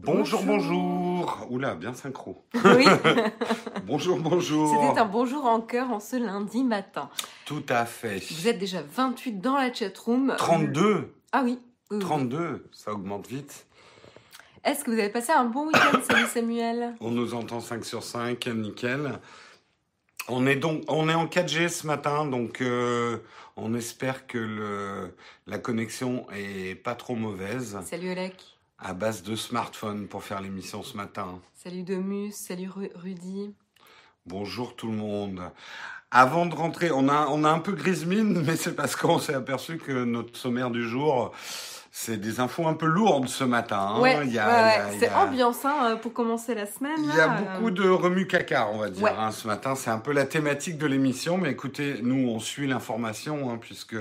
Bonjour, bonjour. Oula, bien synchro. Oui, bonjour, bonjour. c'était un bonjour en cœur en ce lundi matin. Tout à fait. Vous êtes déjà 28 dans la chatroom. 32. Ah oui. oui, oui. 32, ça augmente vite. Est-ce que vous avez passé un bon week-end, Salut Samuel? On nous entend 5 sur 5, nickel. On est donc, on est en 4G ce matin, donc euh, on espère que le, la connexion est pas trop mauvaise. Salut Olek. À base de smartphone pour faire l'émission ce matin. Salut Demus. Salut Ru- Rudy. Bonjour tout le monde. Avant de rentrer, on a, on a un peu grise mine, mais c'est parce qu'on s'est aperçu que notre sommaire du jour, c'est des infos un peu lourdes ce matin. hein. ouais, c'est a- ambiance hein, pour commencer la semaine. Il y là, a beaucoup euh. de remue-caca, on va dire, hein, ce matin. C'est un peu la thématique de l'émission, mais écoutez, nous, on suit l'information, puisque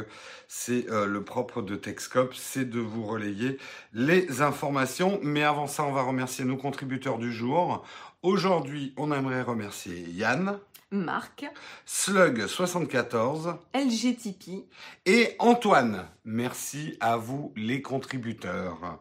c'est euh, le propre de Texcop, c'est de vous relayer les informations. Mais avant ça, on va remercier nos contributeurs du jour. Aujourd'hui, on aimerait remercier Yann, Marc, Slug74 LGTP. et Antoine. Merci à vous, les contributeurs.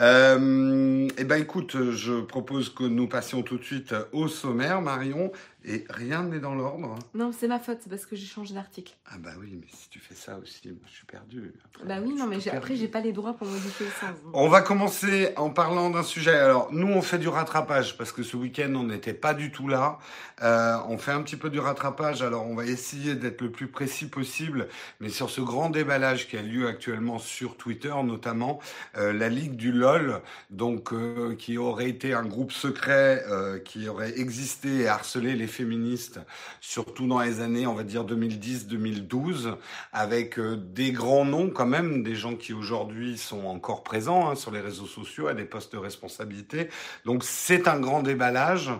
Euh, eh ben, écoute, je propose que nous passions tout de suite au sommaire, Marion, et rien n'est dans l'ordre. Non, c'est ma faute, c'est parce que j'ai changé d'article. Ah bah oui, mais si tu fais ça aussi, moi, je suis perdu. Après, Bah oui, non, mais après, j'ai pas les droits pour modifier le sens. On va commencer en parlant d'un sujet. Alors, nous, on fait du rattrapage parce que ce week-end, on n'était pas du tout là. Euh, on fait un petit peu du rattrapage. Alors, on va essayer d'être le plus précis possible. Mais sur ce grand déballage qui a lieu actuellement sur Twitter, notamment, euh, la Ligue du LOL, donc, euh, qui aurait été un groupe secret qui aurait existé et harcelé les féministes, surtout dans les années, on va dire, 2010-2012 avec euh, des grands noms quand même, des gens qui aujourd'hui sont encore présents hein, sur les réseaux sociaux à des postes de responsabilité. Donc c'est un grand déballage.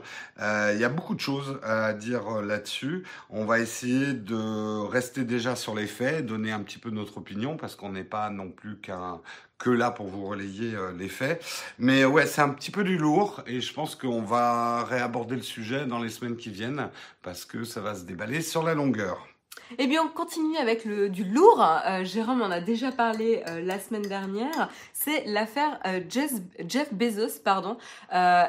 Euh, Il y a beaucoup de choses à dire euh, là-dessus. On va essayer de rester déjà sur les faits, donner un petit peu notre opinion parce qu'on n'est pas non plus qu'un que là pour vous relayer euh, les faits. Mais ouais, c'est un petit peu du lourd et je pense qu'on va réaborder le sujet dans les semaines qui viennent parce que ça va se déballer sur la longueur. Eh bien, on continue avec le, du lourd. Euh, Jérôme en a déjà parlé euh, la semaine dernière. C'est l'affaire Jeff, Jeff Bezos, pardon.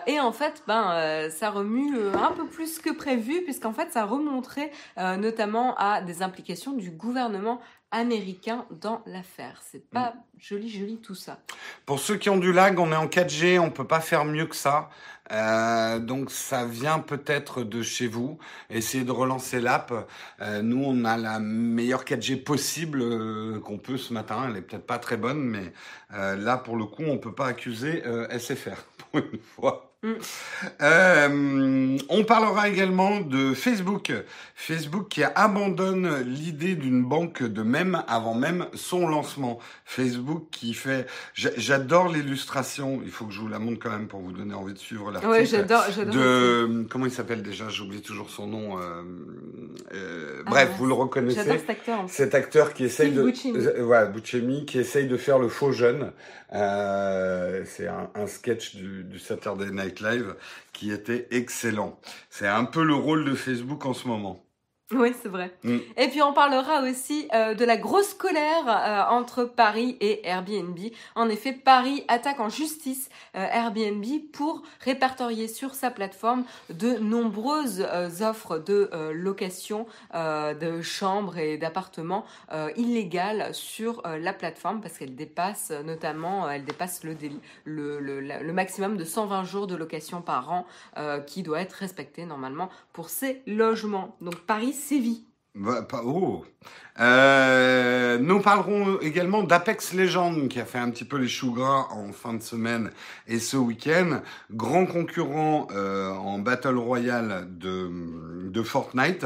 Et en fait, ben, ça remue un peu plus que prévu, puisqu'en fait, ça remonterait notamment à des implications du gouvernement américain dans l'affaire. C'est pas joli, joli tout ça. Pour ceux qui ont du lag, on est en 4G, on peut pas faire mieux que ça. Euh, donc ça vient peut-être de chez vous. Essayez de relancer l'app. Euh, nous, on a la meilleure 4G possible euh, qu'on peut ce matin. Elle est peut-être pas très bonne, mais là, pour le coup, on peut pas accuser SFR pour une fois. Mm. Euh, on parlera également de Facebook. Facebook qui abandonne l'idée d'une banque de mèmes avant même son lancement. Facebook qui fait... j'a- J'adore l'illustration. Il faut que je vous la montre quand même pour vous donner envie de suivre l'article. Ouais, j'adore, j'adore. De... Comment il s'appelle déjà? J'oublie toujours son nom. euh, euh, bref, Ah, vous le J'adore reconnaissez. cet acteur. en fait. Cet acteur qui essaye de, voilà, Buscemi, qui essaye de faire le faux jeune. C'est un, un sketch du, du Saturday Night Live qui était excellent. C'est un peu le rôle de Facebook en ce moment. Oui, c'est vrai. Mm. Et puis on parlera aussi euh, de la grosse colère euh, entre Paris et Airbnb. En effet, Paris attaque en justice euh, Airbnb pour répertorier sur sa plateforme de nombreuses offres de location de chambres et d'appartements illégales sur la plateforme parce qu'elle dépasse notamment, elle dépasse le, déli- le, le, la- le maximum de 120 jours de location par an qui doit être respecté normalement pour ces logements. Donc Paris sévit. Bah, oh. Euh, nous parlerons également d'Apex Legends qui a fait un petit peu les choux gras en fin de semaine et ce week-end. Grand concurrent euh, en Battle Royale de, de Fortnite.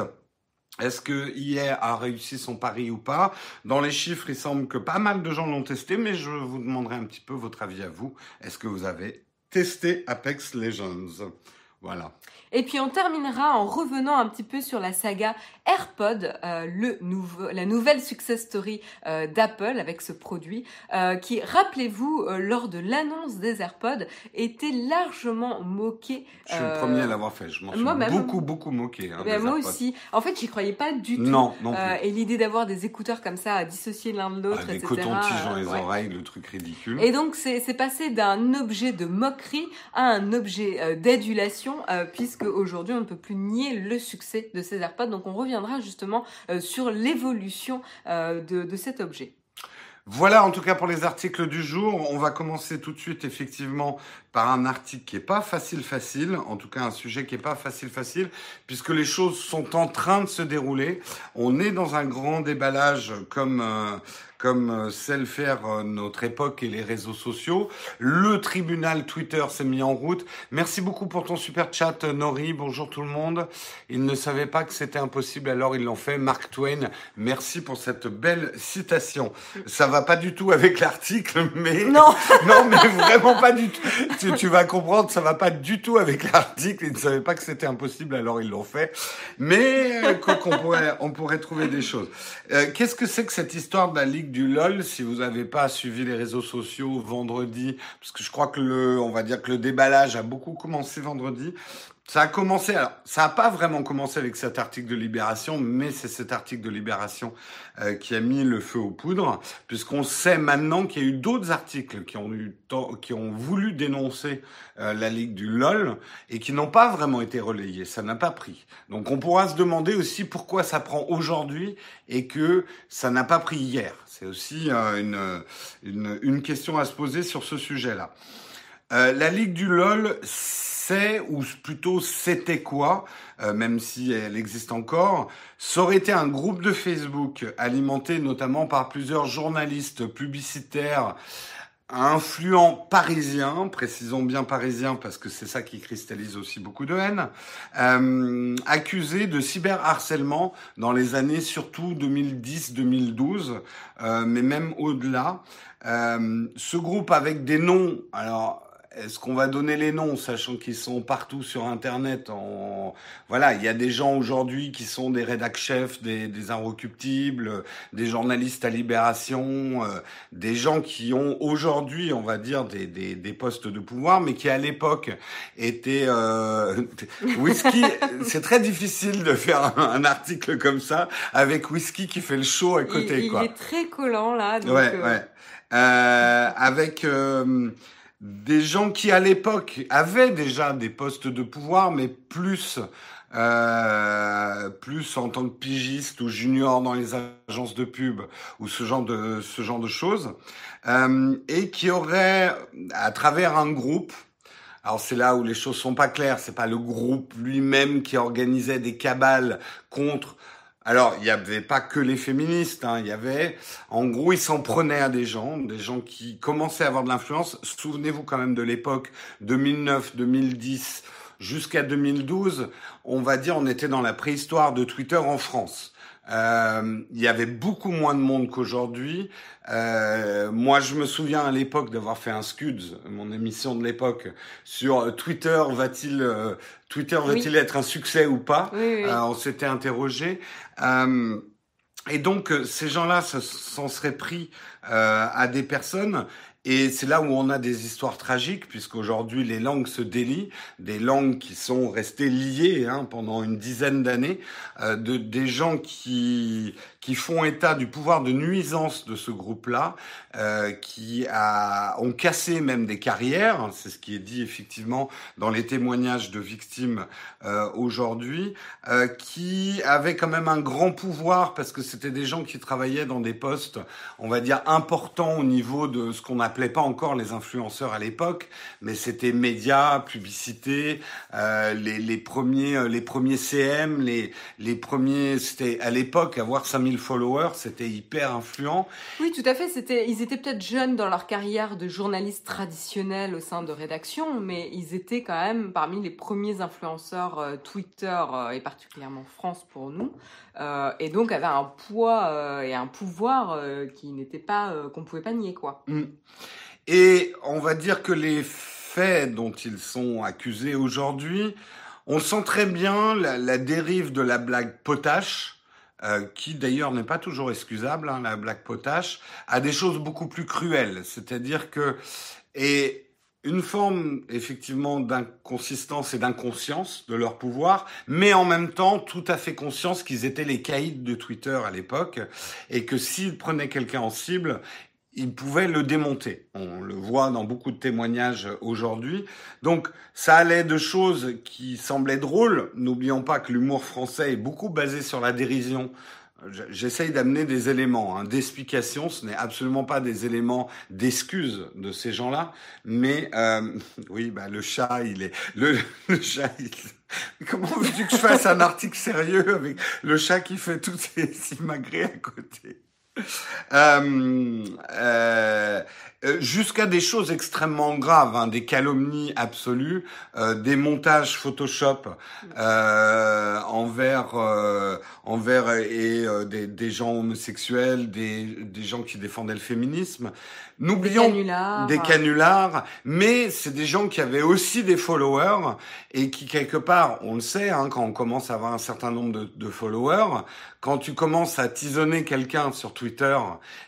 Est-ce que EA a réussi son pari ou pas? Dans les chiffres, il semble que pas mal de gens l'ont testé, mais je vous demanderai un petit peu votre avis à vous. Est-ce que vous avez testé Apex Legends? Voilà. Et puis on terminera en revenant un petit peu sur la saga AirPod, euh, le nouveau, la nouvelle success story euh, d'Apple avec ce produit, euh, qui, rappelez-vous, lors de l'annonce des AirPods, était largement moqué. Je suis le premier à l'avoir fait. Je m'en suis moi-même. beaucoup, beaucoup moqué. hein, Ben, des moi AirPods. aussi. En fait, j'y croyais pas du tout. Non, non plus. Et l'idée d'avoir des écouteurs comme ça à dissocier l'un de l'autre, Ah, des etc. cotons-tiges dans les ouais. oreilles, le truc ridicule. Et donc c'est passé d'un objet de moquerie à un objet d'adulation, puisque aujourd'hui on ne peut plus nier le succès de ces AirPods. Donc on justement euh, sur l'évolution euh, de, de cet objet. Voilà en tout cas pour les articles du jour. On va commencer tout de suite effectivement par un article qui est pas facile facile, en tout cas un sujet qui est pas facile facile, puisque les choses sont en train de se dérouler. On est dans un grand déballage comme euh, comme euh, sait le faire euh, notre époque et les réseaux sociaux. Le tribunal Twitter s'est mis en route. Merci beaucoup pour ton super chat, euh, Nori. Bonjour tout le monde. Ils ne savaient pas que c'était impossible, alors ils l'ont fait. Mark Twain, merci pour cette belle citation. Ça va pas du tout avec l'article, mais Non, non, mais vraiment pas du tout. Tu, tu vas comprendre, ça va pas du tout avec l'article. Ils ne savaient pas que c'était impossible, alors ils l'ont fait. Mais quoi qu'on pourrait, on pourrait trouver des choses. Euh, Qu'est-ce que c'est que cette histoire de la Ligue du LOL Si vous n'avez pas suivi les réseaux sociaux vendredi, parce que je crois que le, on va dire que le déballage a beaucoup commencé vendredi. Ça a commencé, alors ça n'a pas vraiment commencé avec cet article de Libération, mais c'est cet article de Libération euh, qui a mis le feu aux poudres, puisqu'on sait maintenant qu'il y a eu d'autres articles qui ont, eu, qui ont voulu dénoncer euh, la Ligue du LOL et qui n'ont pas vraiment été relayés, ça n'a pas pris. Donc on pourra se demander aussi pourquoi ça prend aujourd'hui et que ça n'a pas pris hier. C'est aussi euh, une, une, une question à se poser sur ce sujet-là. Euh, la Ligue du LOL, c'est, ou plutôt c'était quoi, euh, même si elle existe encore, ça aurait été un groupe de Facebook alimenté notamment par plusieurs journalistes publicitaires influents parisiens, précisons bien parisiens parce que c'est ça qui cristallise aussi beaucoup de haine, euh, accusés de cyberharcèlement dans les années surtout 2010-2012, euh, mais même au-delà. Euh, ce groupe avec des noms, alors est-ce qu'on va donner les noms, sachant qu'ils sont partout sur Internet en... Voilà, il y a des gens aujourd'hui qui sont des rédac chefs, des, des inrecuptibles, des journalistes à Libération, euh, des gens qui ont aujourd'hui, on va dire, des, des, des postes de pouvoir, mais qui à l'époque étaient... Euh... Whisky, c'est très difficile de faire un, un, article comme ça avec Whisky qui fait le show à côté. il, il quoi. est très collant là. Donc, ouais, euh, ouais. Euh, avec euh, des gens qui à l'époque avaient déjà des postes de pouvoir, mais plus euh, plus en tant que pigiste ou junior dans les agences de pub ou ce genre de ce genre de choses, euh, et qui auraient à travers un groupe alors c'est là où les choses sont pas claires. C'est pas le groupe lui-même qui organisait des cabales contre. Alors il y avait pas que les féministes. Hein. Il y avait, en gros, ils s'en prenaient à des gens, des gens qui commençaient à avoir de l'influence. Souvenez-vous quand même de l'époque 2009, 2010 jusqu'à 2012. On va dire, on était dans la préhistoire de Twitter en France. Euh, il y avait beaucoup moins de monde qu'aujourd'hui. Euh, moi, je me souviens à l'époque d'avoir fait un Scuds, mon émission de l'époque, sur Twitter va-t-il euh, Twitter va-t-il Oui. être un succès ou pas Oui. Euh, On s'était interrogé. Euh, et donc, euh, ces gens-là se- s'en seraient pris euh, à des personnes. Et c'est là où on a des histoires tragiques, puisqu'aujourd'hui les langues se délient, des langues qui sont restées liées hein, pendant une dizaine d'années, euh, de des gens qui qui font état du pouvoir de nuisance de ce groupe-là, euh, qui a, ont cassé même des carrières. C'est ce qui est dit effectivement dans les témoignages de victimes euh, aujourd'hui, euh, qui avaient quand même un grand pouvoir parce que c'était des gens qui travaillaient dans des postes, on va dire importants au niveau de ce qu'on appelait pas encore les influenceurs à l'époque, mais c'était médias, publicité, euh, les, premiers, euh, les premiers CM, les les premiers, c'était à l'époque avoir 5000 followers, c'était hyper influent. Oui, tout à fait. C'était, ils étaient peut-être jeunes dans leur carrière de journalistes traditionnels au sein de rédaction, mais ils étaient quand même parmi les premiers influenceurs euh, Twitter et particulièrement France pour nous, euh, et donc avaient un poids euh, et un pouvoir euh, qui n'était pas euh, qu'on pouvait pas nier quoi. Mm. Et on va dire que les faits dont ils sont accusés aujourd'hui, on sent très bien la, dérive de la blague potache, qui d'ailleurs n'est pas toujours excusable, hein, la blague potache, à des choses beaucoup plus cruelles. C'est-à-dire que et une forme effectivement d'inconsistance et d'inconscience de leur pouvoir, mais en même temps tout à fait conscience qu'ils étaient les caïds de Twitter à l'époque et que s'ils prenaient quelqu'un en cible, ils pouvaient le démonter. On le voit dans beaucoup de témoignages aujourd'hui. Donc ça allait de choses qui semblaient drôles. N'oublions pas que l'humour français est beaucoup basé sur la dérision J'essaye d'amener des éléments hein, d'explication. Ce n'est absolument pas des éléments d'excuses de ces gens-là, mais euh, oui, bah, le chat, il est le, le chat. Il... Comment veux-tu que je fasse un article sérieux avec le chat qui fait toutes ces imagrées à côté? Euh, euh, jusqu'à des choses extrêmement graves, hein, des calomnies absolues, euh, des montages Photoshop euh, envers euh, envers et des, des, gens homosexuels, des, des gens qui défendaient le féminisme. N'oublions des canulars. des canulars, mais c'est des gens qui avaient aussi des followers et qui quelque part, on le sait, hein, quand on commence à avoir un certain nombre de, de followers, quand tu commences à tisonner quelqu'un sur Twitter,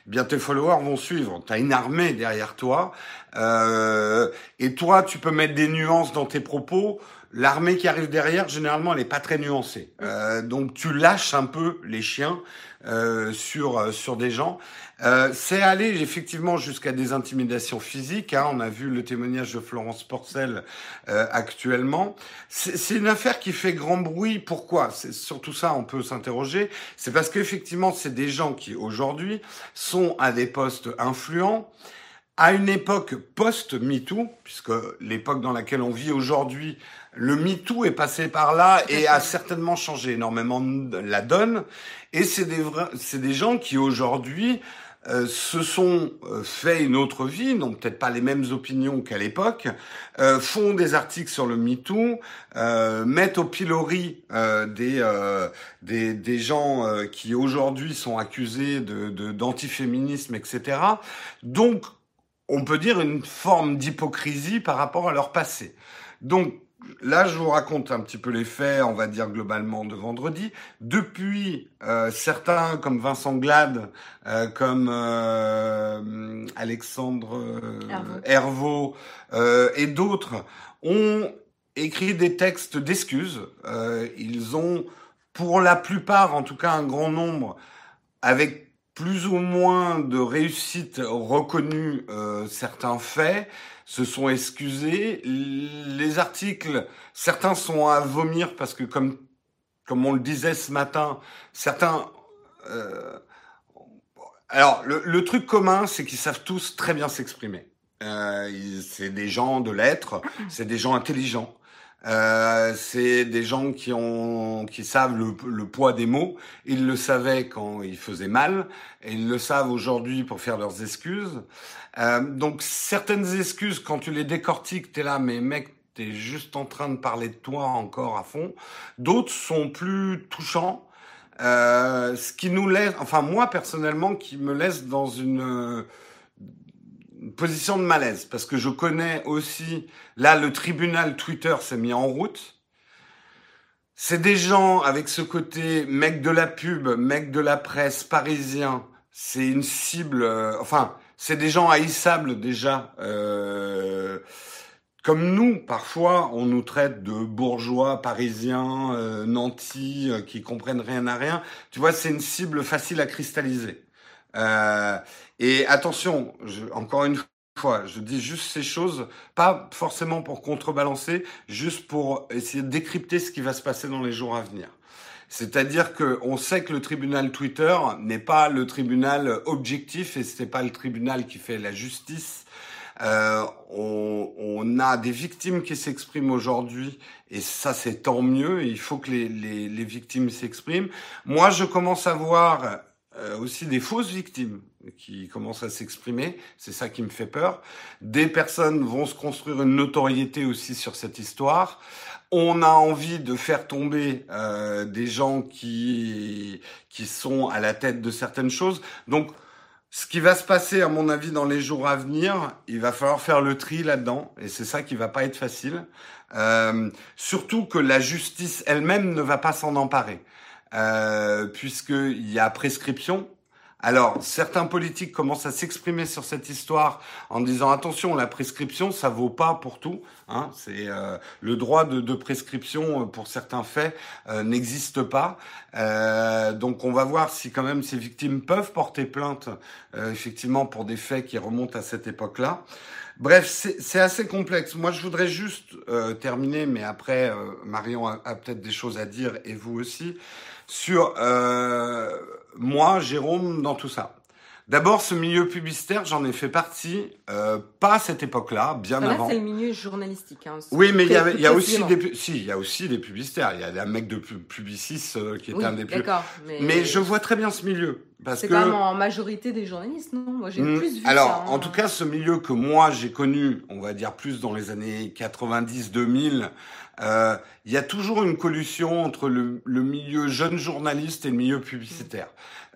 eh bien tes followers vont suivre. Tu as une armée derrière toi. Euh, et toi, tu peux mettre des nuances dans tes propos. L'armée qui arrive derrière, généralement, elle n'est pas très nuancée. Euh, donc tu lâches un peu les chiens euh, sur euh, sur des gens. Euh, c'est aller effectivement jusqu'à des intimidations physiques. Hein. On a vu le témoignage de Florence Porcel euh, actuellement. C'est une affaire qui fait grand bruit. Pourquoi? C'est surtout ça, on peut s'interroger. C'est parce qu'effectivement, c'est des gens qui aujourd'hui sont à des postes influents à une époque post-MeToo, puisque l'époque dans laquelle on vit aujourd'hui, le MeToo est passé par là et a certainement changé énormément la donne. Et c'est des, c'est des gens qui aujourd'hui euh, se sont euh, fait une autre vie, n'ont peut-être pas les mêmes opinions qu'à l'époque, euh, font des articles sur le MeToo, euh, mettent au pilori des, des, des gens qui aujourd'hui sont accusés de d'antiféminisme, etc. Donc, on peut dire une forme d'hypocrisie par rapport à leur passé. Donc, là, je vous raconte un petit peu les faits, on va dire globalement de vendredi. Depuis, euh, certains comme Vincent Glade, euh, comme euh, Alexandre Hervaux et d'autres ont écrit des textes d'excuses. ils ont, pour la plupart, en tout cas un grand nombre, avec plus ou moins de réussite reconnu certains faits, se sont excusés. Les articles, certains sont à vomir parce que comme comme on le disait ce matin, certains euh, alors le, le, truc commun, c'est qu'ils savent tous très bien s'exprimer. Euh, c'est des gens de lettres, c'est des gens intelligents. Euh, c'est des gens qui ont, qui savent le, le, poids des mots. Ils le savaient quand ils faisaient mal, et ils le savent aujourd'hui pour faire leurs excuses. Euh, donc certaines excuses, quand tu les décortiques, t'es là, mais mec, t'es juste en train de parler de toi encore à fond. D'autres sont plus touchants. Euh, ce qui nous laisse, enfin moi personnellement, qui me laisse dans une position de malaise parce que je connais aussi là le tribunal Twitter s'est mis en route. C'est des gens avec ce côté mec de la pub, mec de la presse parisien. C'est une cible. Euh, enfin, c'est des gens haïssables déjà. Euh, comme nous, parfois, on nous traite de bourgeois parisiens, euh, nantis, euh, qui comprennent rien à rien. Tu vois, c'est une cible facile à cristalliser. Euh, et attention, je, encore une fois, je dis juste ces choses, pas forcément pour contrebalancer, juste pour essayer de décrypter ce qui va se passer dans les jours à venir. C'est-à-dire qu'on sait que le tribunal Twitter n'est pas le tribunal objectif et ce n'est pas le tribunal qui fait la justice. Euh, on, on, a des victimes qui s'expriment aujourd'hui et ça c'est tant mieux. Il faut que les, les, les victimes s'expriment. Moi, je commence à voir euh, aussi des fausses victimes qui commencent à s'exprimer. C'est ça qui me fait peur. Des personnes vont se construire une notoriété aussi sur cette histoire. On a envie de faire tomber euh, des gens qui qui sont à la tête de certaines choses. Donc ce qui va se passer, à mon avis, dans les jours à venir, il va falloir faire le tri là-dedans, et c'est ça qui va pas être facile. Euh, surtout que la justice elle-même ne va pas s'en emparer, euh, puisqu'il y a prescription, alors, certains politiques commencent à s'exprimer sur cette histoire en disant attention, la prescription, ça vaut pas pour tout. Hein, c'est euh, le droit de, prescription euh, pour certains faits euh, n'existe pas. donc, on va voir si quand même ces victimes peuvent porter plainte, effectivement, pour des faits qui remontent à cette époque-là. Bref, c'est assez complexe. Moi, je voudrais juste terminer, mais après, Marion a peut-être des choses à dire et vous aussi sur moi, Jérôme, dans tout ça. D'abord, ce milieu publicitaire, j'en ai fait partie, euh, pas à cette époque-là, bien avant. c'est le milieu journalistique. Hein, oui, mais il y, avait, il y a aussi des, si, il y a aussi des publicitaires. Il y a un mec de Publicis euh, qui était un des plus. Mais... mais je vois très bien ce milieu. C'est quand même en majorité des journalistes, non? Moi, j'ai hmm. plus vu Alors, ça, hein. en tout cas, ce milieu que moi j'ai connu, on va dire plus dans les années 90-2000, euh, il y a toujours une collusion entre le, le, milieu jeune journaliste et le milieu publicitaire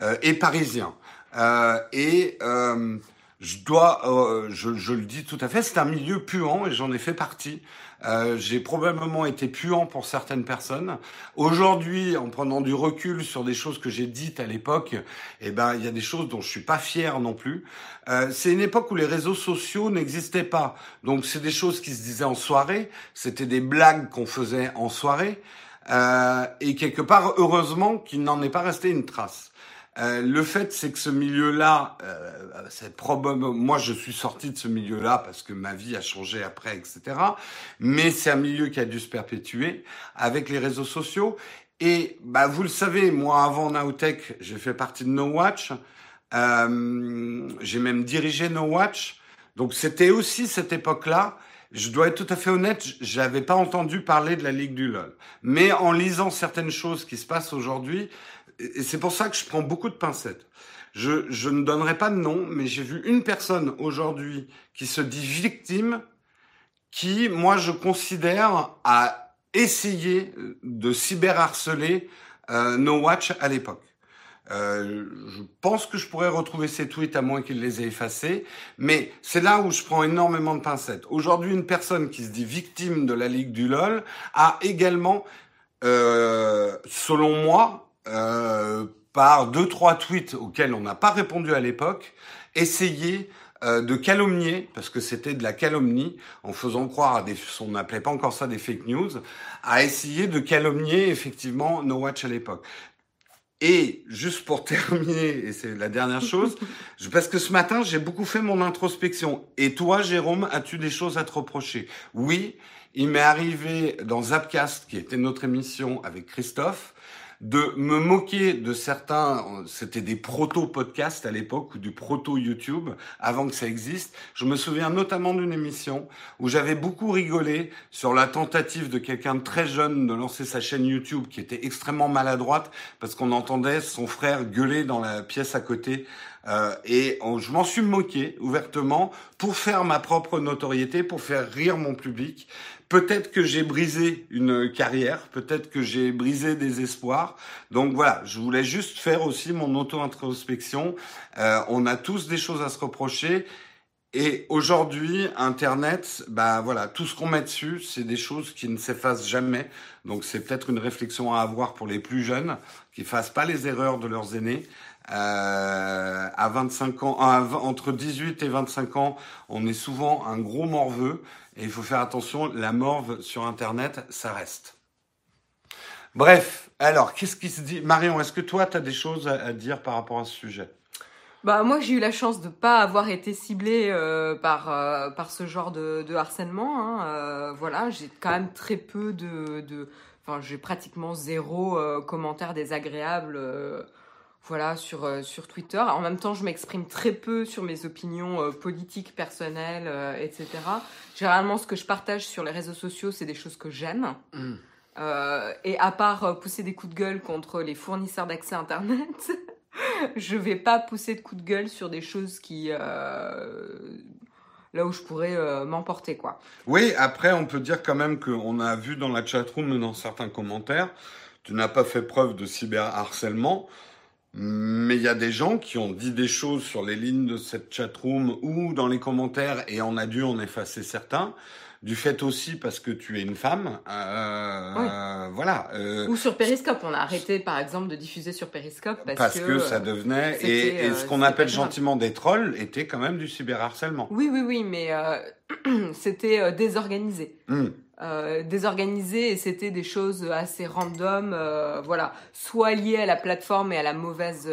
euh, et parisien. Euh, et euh, je dois, euh, je, je, le dis tout à fait, c'est un milieu puant et j'en ai fait partie. Euh, j'ai probablement été puant pour certaines personnes. Aujourd'hui, en prenant du recul sur des choses que j'ai dites à l'époque, eh ben, il y a des choses dont je suis pas fier non plus. Euh, c'est une époque où les réseaux sociaux n'existaient pas. Donc, c'est des choses qui se disaient en soirée. C'était des blagues qu'on faisait en soirée. Euh, et quelque part, heureusement qu'il n'en est pas resté une trace. Euh, le fait, c'est que ce milieu-là, euh, c'est probablement, moi je suis sorti de ce milieu-là parce que ma vie a changé après, etc. Mais c'est un milieu qui a dû se perpétuer avec les réseaux sociaux. Et bah, vous le savez, moi avant Nowtech, j'ai fait partie de No Watch. Euh, j'ai même dirigé No Watch. Donc c'était aussi cette époque-là. Je dois être tout à fait honnête, j'avais pas entendu parler de la Ligue du LOL. Mais en lisant certaines choses qui se passent aujourd'hui, et c'est pour ça que je prends beaucoup de pincettes. Je, je ne donnerai pas de nom, mais j'ai vu une personne aujourd'hui qui se dit victime, qui, moi, je considère a essayé de cyberharceler euh, No Watch à l'époque. Euh, je pense que je pourrais retrouver ces tweets à moins qu'il les ait effacés, mais c'est là où je prends énormément de pincettes. Aujourd'hui, une personne qui se dit victime de la Ligue du LOL a également, euh, selon moi, euh, par deux trois tweets auxquels on n'a pas répondu à l'époque, essayer euh, de calomnier, parce que c'était de la calomnie, en faisant croire à des, on n'appelait pas encore ça des fake news, à essayer de calomnier effectivement No Watch à l'époque. Et juste pour terminer, et c'est la dernière chose, parce que ce matin j'ai beaucoup fait mon introspection. Et toi, Jérôme, as-tu des choses à te reprocher? Oui, il m'est arrivé dans Zapcast, qui était notre émission avec Christophe, de me moquer de certains, c'était des proto-podcasts à l'époque ou du proto-YouTube avant que ça existe. Je me souviens notamment d'une émission où j'avais beaucoup rigolé sur la tentative de quelqu'un de très jeune de lancer sa chaîne YouTube qui était extrêmement maladroite parce qu'on entendait son frère gueuler dans la pièce à côté euh, et je m'en suis moqué ouvertement pour faire ma propre notoriété, pour faire rire mon public. Peut-être que j'ai brisé une carrière, peut-être que j'ai brisé des espoirs. Donc voilà, je voulais juste faire aussi mon auto-introspection. Euh, on a tous des choses à se reprocher. Et aujourd'hui, Internet, bah voilà, tout ce qu'on met dessus, c'est des choses qui ne s'effacent jamais. Donc c'est peut-être une réflexion à avoir pour les plus jeunes, qui fassent pas les erreurs de leurs aînés. Euh, à 25 ans, entre 18 et 25 ans, on est souvent un gros morveux et il faut faire attention, la morve sur Internet, ça reste. Bref, alors, qu'est-ce qui se dit? Marion, est-ce que toi, tu as des choses à, dire par rapport à ce sujet? Bah moi j'ai eu la chance de pas avoir été ciblée euh, par euh, par ce genre de, harcèlement. Hein. Euh, voilà, j'ai quand même très peu de enfin j'ai pratiquement zéro commentaire désagréable voilà, sur, euh, sur Twitter. En même temps, je m'exprime très peu sur mes opinions euh, politiques, personnelles, euh, etc. Généralement, ce que je partage sur les réseaux sociaux, c'est des choses que j'aime. Mm. et à part pousser des coups de gueule contre les fournisseurs d'accès Internet, je vais pas pousser de coups de gueule sur des choses qui... là où je pourrais m'emporter, quoi. Oui, après, on peut dire quand même qu'on a vu dans la chatroom, dans certains commentaires, tu n'as pas fait preuve de cyberharcèlement. Mais il y a des gens qui ont dit des choses sur les lignes de cette chatroom ou dans les commentaires et on a dû en effacer certains. Du fait aussi parce que tu es une femme, euh, voilà. Euh, ou sur Periscope, on a arrêté par exemple de diffuser sur Periscope parce, parce que, ça devenait et, ce qu'on appelle gentiment des trolls était quand même du cyberharcèlement. Oui, oui, oui, mais c'était désorganisé. Hmm. Euh, désorganisé et c'était des choses assez random, euh, voilà, soit liées à la plateforme et à la mauvaise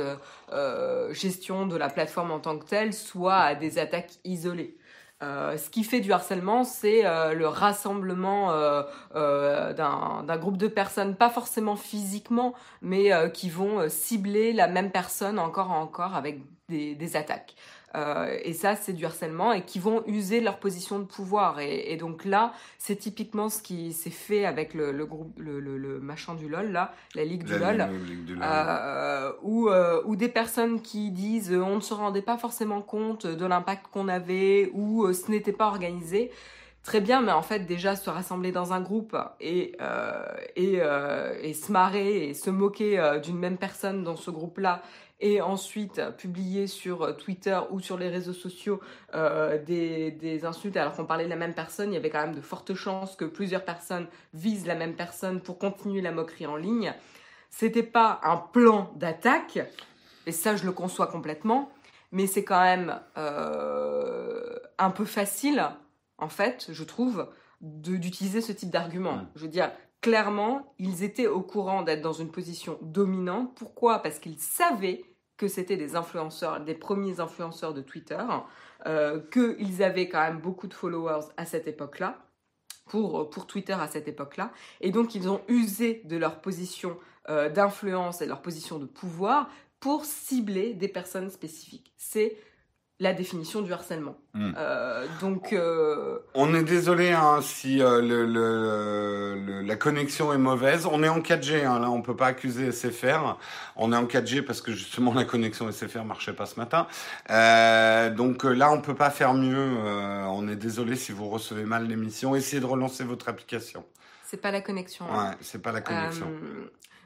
euh, gestion de la plateforme en tant que telle, soit à des attaques isolées. ce qui fait du harcèlement, c'est le rassemblement d'un groupe de personnes, pas forcément physiquement, mais qui vont cibler la même personne encore et encore avec des attaques. Euh, et ça, c'est du harcèlement et qui vont user leur position de pouvoir. Et, donc là, c'est typiquement ce qui s'est fait avec le, groupe, le, le, machin du LOL, là, la Ligue du LOL, euh, où, euh, où, des personnes qui disent on ne se rendait pas forcément compte de l'impact qu'on avait ou ce n'était pas organisé. Très bien, mais en fait déjà se rassembler dans un groupe et, et, et se marrer et se moquer d'une même personne dans ce groupe-là et ensuite publier sur euh, Twitter ou sur les réseaux sociaux euh, des, insultes alors qu'on parlait de la même personne, il y avait quand même de fortes chances que plusieurs personnes visent la même personne pour continuer la moquerie en ligne. C'était pas un plan d'attaque, et ça je le conçois complètement, mais c'est quand même euh, un peu facile, en fait, je trouve, d'utiliser ce type d'argument. Je veux dire, clairement, ils étaient au courant d'être dans une position dominante. Pourquoi? Parce qu'ils savaient que c'était des influenceurs, des premiers influenceurs de Twitter, euh, qu'ils avaient quand même beaucoup de followers à cette époque-là, pour, pour Twitter à cette époque-là, et donc ils ont usé de leur position euh, d'influence et leur position de pouvoir pour cibler des personnes spécifiques. C'est la définition du harcèlement. Hmm. Euh, donc, euh, on est désolé hein, si euh, le, la connexion est mauvaise. On est en 4G, hein, là, on peut pas accuser SFR. On est en 4G parce que justement la connexion SFR marchait pas ce matin. donc là, on peut pas faire mieux. on est désolé si vous recevez mal l'émission. Essayez de relancer votre application. C'est pas la connexion. Hein. Ouais, c'est pas la connexion.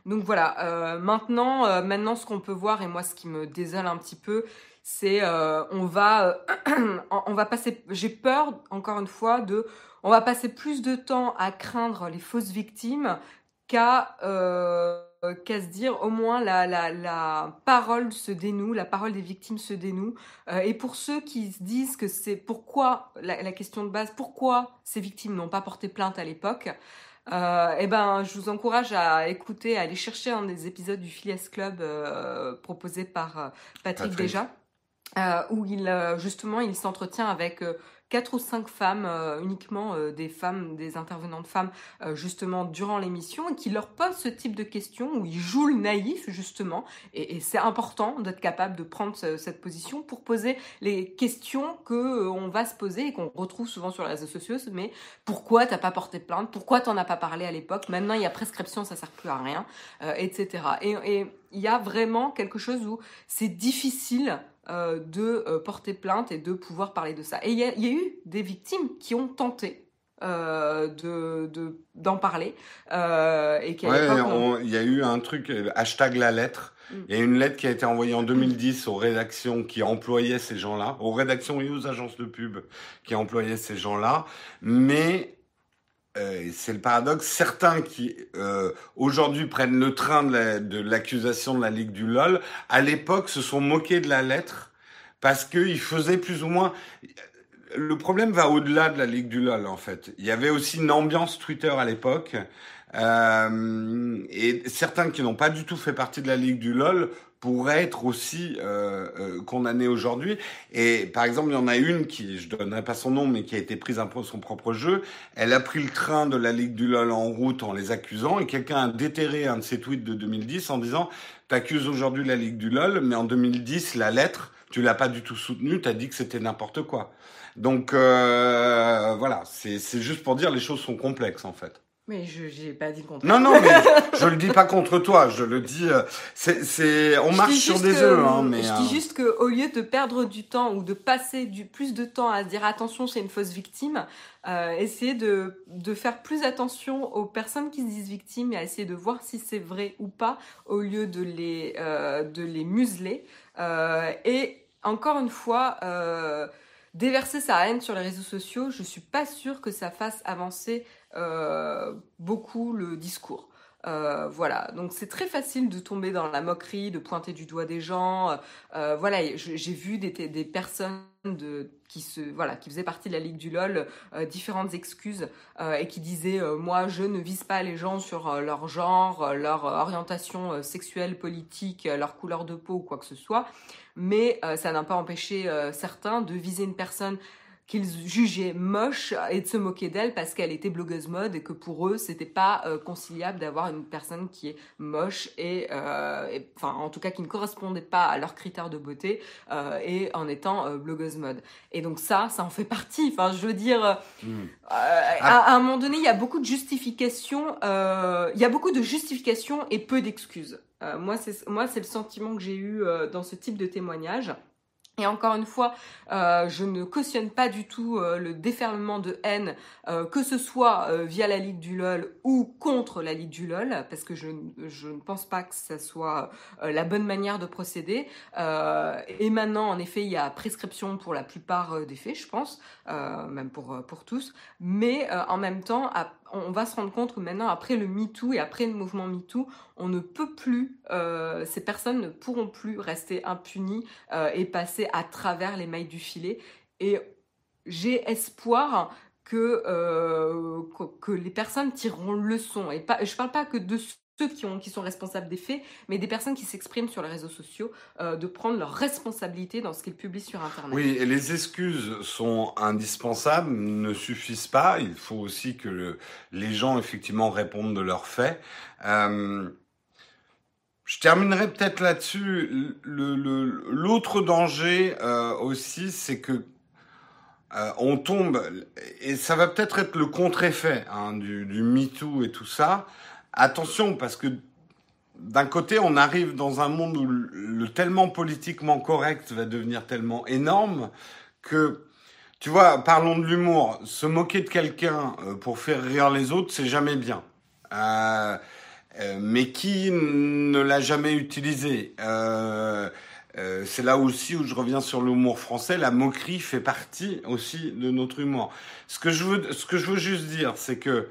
donc voilà. maintenant, maintenant, ce qu'on peut voir et moi, ce qui me désole un petit peu c'est euh, on va euh, on va passer j'ai peur encore une fois de on va passer plus de temps à craindre les fausses victimes qu'à euh, qu'à se dire au moins la, la, la parole se dénoue, la parole des victimes se dénoue. et pour ceux qui se disent que c'est pourquoi la, la, question de base, pourquoi ces victimes n'ont pas porté plainte à l'époque, euh, eh ben, je vous encourage à écouter, à aller chercher un des épisodes du Phileas Club proposé par Patrick, Patrick. Déjà. Euh, où il euh, justement il s'entretient avec euh, quatre ou cinq femmes uniquement des femmes des intervenantes femmes justement durant l'émission et qui leur pose ce type de questions où ils jouent le naïf justement. Et, c'est important d'être capable de prendre cette position pour poser les questions que on va se poser et qu'on retrouve souvent sur les réseaux sociaux mais pourquoi t'as pas porté plainte? Pourquoi t'en as pas parlé à l'époque? Maintenant il y a prescription ça sert plus à rien etc et il y a vraiment quelque chose où c'est difficile euh, de euh, porter plainte et de pouvoir parler de ça. Et il y, a eu des victimes qui ont tenté euh, de d'en parler et il y a eu un truc hashtag la lettre. Mm. Il y a une lettre qui a été envoyée en 2010 aux rédactions qui employaient ces gens-là, aux rédactions et aux agences de pub qui employaient ces gens-là, mais euh, c'est le paradoxe, certains qui euh, aujourd'hui prennent le train de l'accusation de, la Ligue du LOL, à l'époque se sont moqués de la lettre parce qu'ils faisaient plus ou moins... Le problème va au-delà de la Ligue du LOL en fait. Il y avait aussi une ambiance Twitter à l'époque. Euh, et certains qui n'ont pas du tout fait partie de la Ligue du LOL pourrait être aussi euh, euh, condamnée aujourd'hui. Et par exemple, il y en a une qui, je donnerai pas son nom, mais qui a été prise un peu son propre jeu. Elle a pris le train de la Ligue du LOL en route en les accusant, et quelqu'un a déterré un de ses tweets de 2010 en disant "T'accuses aujourd'hui la Ligue du LOL, mais en 2010 la lettre, tu l'as pas du tout soutenue, t'as dit que c'était n'importe quoi." Donc euh, voilà, c'est juste pour dire les choses sont complexes en fait. Mais je n'ai pas dit le contraire. Non, non, mais je le dis pas contre toi. Je le dis. Euh, c'est, c'est, on marche sur des œufs, hein, mais. Je dis juste que au lieu de perdre du temps ou de passer du plus de temps à dire attention, c'est une fausse victime, euh, essayer de, de faire plus attention aux personnes qui se disent victimes et à essayer de voir si c'est vrai ou pas, au lieu de les euh, de les museler. Euh, et encore une fois. Euh, déverser sa haine sur les réseaux sociaux, je suis pas sûre que ça fasse avancer euh, beaucoup le discours. Euh, voilà, donc c'est très facile de tomber dans la moquerie, de pointer du doigt des gens. Euh, voilà, j'ai vu des, personnes qui se voilà qui faisaient partie de la ligue du lol différentes excuses et qui disaient moi je ne vise pas les gens sur leur genre, leur orientation sexuelle, politique, leur couleur de peau ou quoi que ce soit, mais ça n'a pas empêché certains de viser une personne qu'ils jugeaient moche et de se moquer d'elle parce qu'elle était blogueuse mode et que pour eux c'était pas euh, conciliable d'avoir une personne qui est moche euh, et, enfin en tout cas qui ne correspondait pas à leurs critères de beauté euh, et en étant blogueuse mode. Et donc ça ça en fait partie. Enfin je veux dire hmm. à, un moment donné il y a beaucoup de justifications il y a beaucoup de justifications et peu d'excuses. Moi c'est moi c'est le sentiment que j'ai eu dans ce type de témoignage et encore une fois, euh, je ne cautionne pas du tout euh, le déferlement de haine, euh, que ce soit via la Ligue du LOL ou contre la Ligue du LOL, parce que je, je ne pense pas que ça soit la bonne manière de procéder. et maintenant, en effet, il y a prescription pour la plupart des faits, je pense, même pour, pour tous. Mais en même temps, à, on va se rendre compte maintenant, après le MeToo et après le mouvement MeToo, on ne peut plus, euh, ces personnes ne pourront plus rester impunies euh, et passer à travers les mailles du filet. Et j'ai espoir que, euh, les personnes tireront leçon. Et je ne parle pas que de ceux qui, ont, sont responsables des faits, mais des personnes qui s'expriment sur les réseaux sociaux, euh, de prendre leur responsabilité dans ce qu'ils publient sur Internet. Oui, et les excuses sont indispensables, ne suffisent pas. Il faut aussi que les gens, effectivement, répondent de leurs faits. Euh, je terminerai peut-être là-dessus. L'autre danger euh, aussi, c'est que on tombe, et ça va peut-être être le contre-effet hein, du MeToo et tout ça, attention, parce que d'un côté, on arrive dans un monde où le tellement politiquement correct va devenir tellement énorme que, tu vois, parlons de l'humour. Se moquer de quelqu'un euh, pour faire rire les autres, c'est jamais bien. Euh, euh, mais qui ne l'a jamais utilisé? C'est là aussi où je reviens sur l'humour français. La moquerie fait partie aussi de notre humour. Ce que je veux, ce que je veux juste dire, c'est que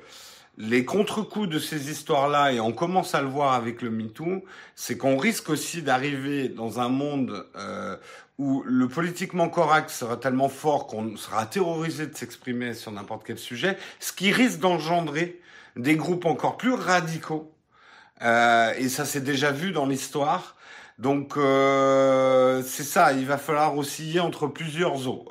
les contre-coups de ces histoires-là, et on commence à le voir avec le MeToo, c'est qu'on risque aussi d'arriver dans un monde euh, où le politiquement correct sera tellement fort qu'on sera terrorisé de s'exprimer sur n'importe quel sujet, ce qui risque d'engendrer des groupes encore plus radicaux. Euh, et ça s'est déjà vu dans l'histoire. Donc euh, c'est ça, il va falloir osciller entre plusieurs eaux.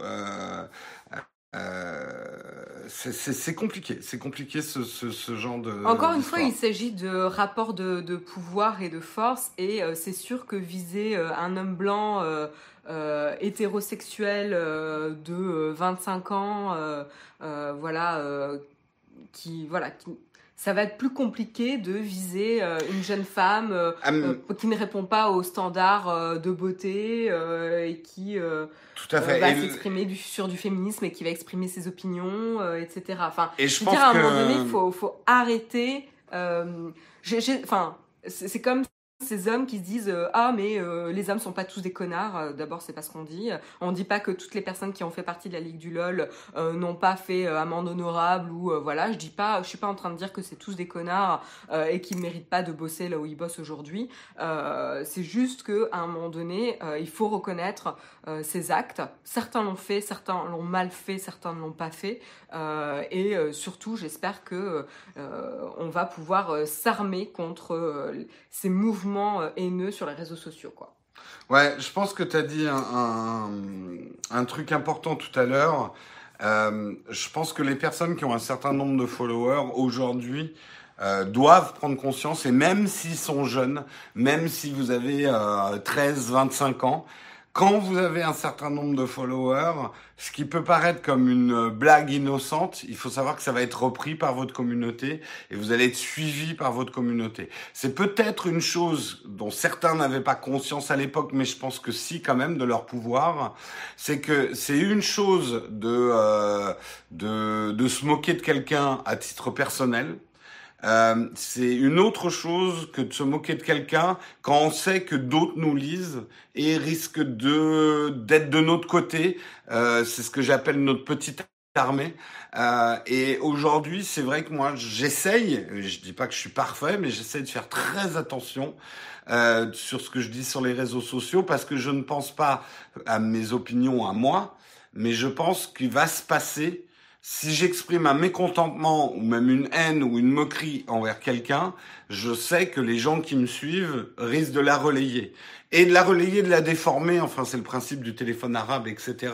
C'est compliqué, c'est compliqué ce, ce, genre de. Encore une fois, il s'agit de rapports de, de, pouvoir et de force, et euh, c'est sûr que viser euh, un homme blanc euh, hétérosexuel de 25 ans, voilà, qui voilà, qui, ça va être plus compliqué de viser euh, une jeune femme euh, euh, qui ne répond pas aux standards de beauté et qui Tout à fait. va s'exprimer sur du féminisme et qui va exprimer ses opinions, etc. Enfin, et je, pense dire, à un moment donné, il faut, faut arrêter. Enfin, c'est comme ces hommes qui se disent euh, ah mais euh, les hommes sont pas tous des connards euh, d'abord c'est pas ce qu'on dit. On dit pas que toutes les personnes qui ont fait partie de la ligue du lol n'ont pas fait amende honorable ou voilà. Je dis pas je suis pas en train de dire que c'est tous des connards et qu'ils méritent pas de bosser là où ils bossent aujourd'hui. C'est juste que à un moment donné il faut reconnaître ces actes certains l'ont fait certains l'ont mal fait certains ne l'ont pas fait et surtout j'espère que on va pouvoir s'armer contre ces mouvements euh, haineux sur les réseaux sociaux, quoi. Ouais, je pense que tu as dit un, truc important tout à l'heure. Euh, je pense que les personnes qui ont un certain nombre de followers aujourd'hui euh, doivent prendre conscience, et même s'ils sont jeunes, même si vous avez 13, 25 ans, quand vous avez un certain nombre de followers, ce qui peut paraître comme une blague innocente, il faut savoir que ça va être repris par votre communauté et vous allez être suivi par votre communauté. C'est peut-être une chose dont certains n'avaient pas conscience à l'époque, mais je pense que si quand même de leur pouvoir, c'est que c'est une chose de, euh, de, de se moquer de quelqu'un à titre personnel, euh, c'est une autre chose que de se moquer de quelqu'un quand on sait que d'autres nous lisent et risquent de d'être de notre côté. Euh, c'est ce que j'appelle notre petite armée. Euh, et aujourd'hui, c'est vrai que moi, j'essaye. Je dis pas que je suis parfait, mais j'essaye de faire très attention euh, sur ce que je dis sur les réseaux sociaux parce que je ne pense pas à mes opinions à moi, mais je pense qu'il va se passer si j'exprime un mécontentement ou même une haine ou une moquerie envers quelqu'un, je sais que les gens qui me suivent risquent de la relayer. Et de la relayer, de la déformer, enfin c'est le principe du téléphone arabe, etc.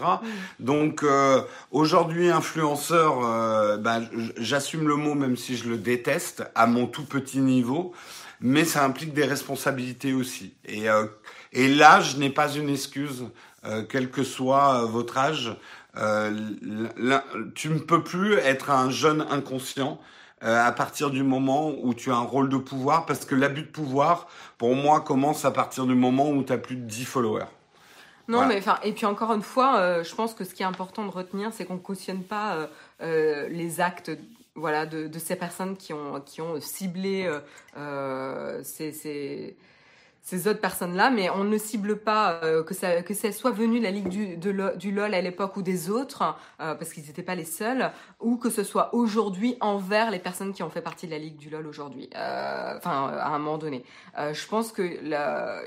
Donc euh, aujourd'hui, influenceur, euh, bah, j'assume le mot même si je le déteste à mon tout petit niveau, mais ça implique des responsabilités aussi. Et, euh, et l'âge n'est pas une excuse, quel que soit votre âge. Euh, tu ne peux plus être un jeune inconscient euh, à partir du moment où tu as un rôle de pouvoir, parce que l'abus de pouvoir, pour moi, commence à partir du moment où tu as plus de 10 followers. Non, mais enfin, et puis encore une fois, euh, je pense que ce qui est important de retenir, c'est qu'on cautionne pas les actes voilà, de, de, ces personnes qui ont, qui ont ciblé ces, ces, ces autres personnes-là, mais on ne cible pas euh, que ça que soit venu de la ligue du, LOL à l'époque ou des autres, euh, parce qu'ils n'étaient pas les seuls, ou que ce soit aujourd'hui envers les personnes qui ont fait partie de la ligue du LOL aujourd'hui, euh, enfin à un moment donné. je pense que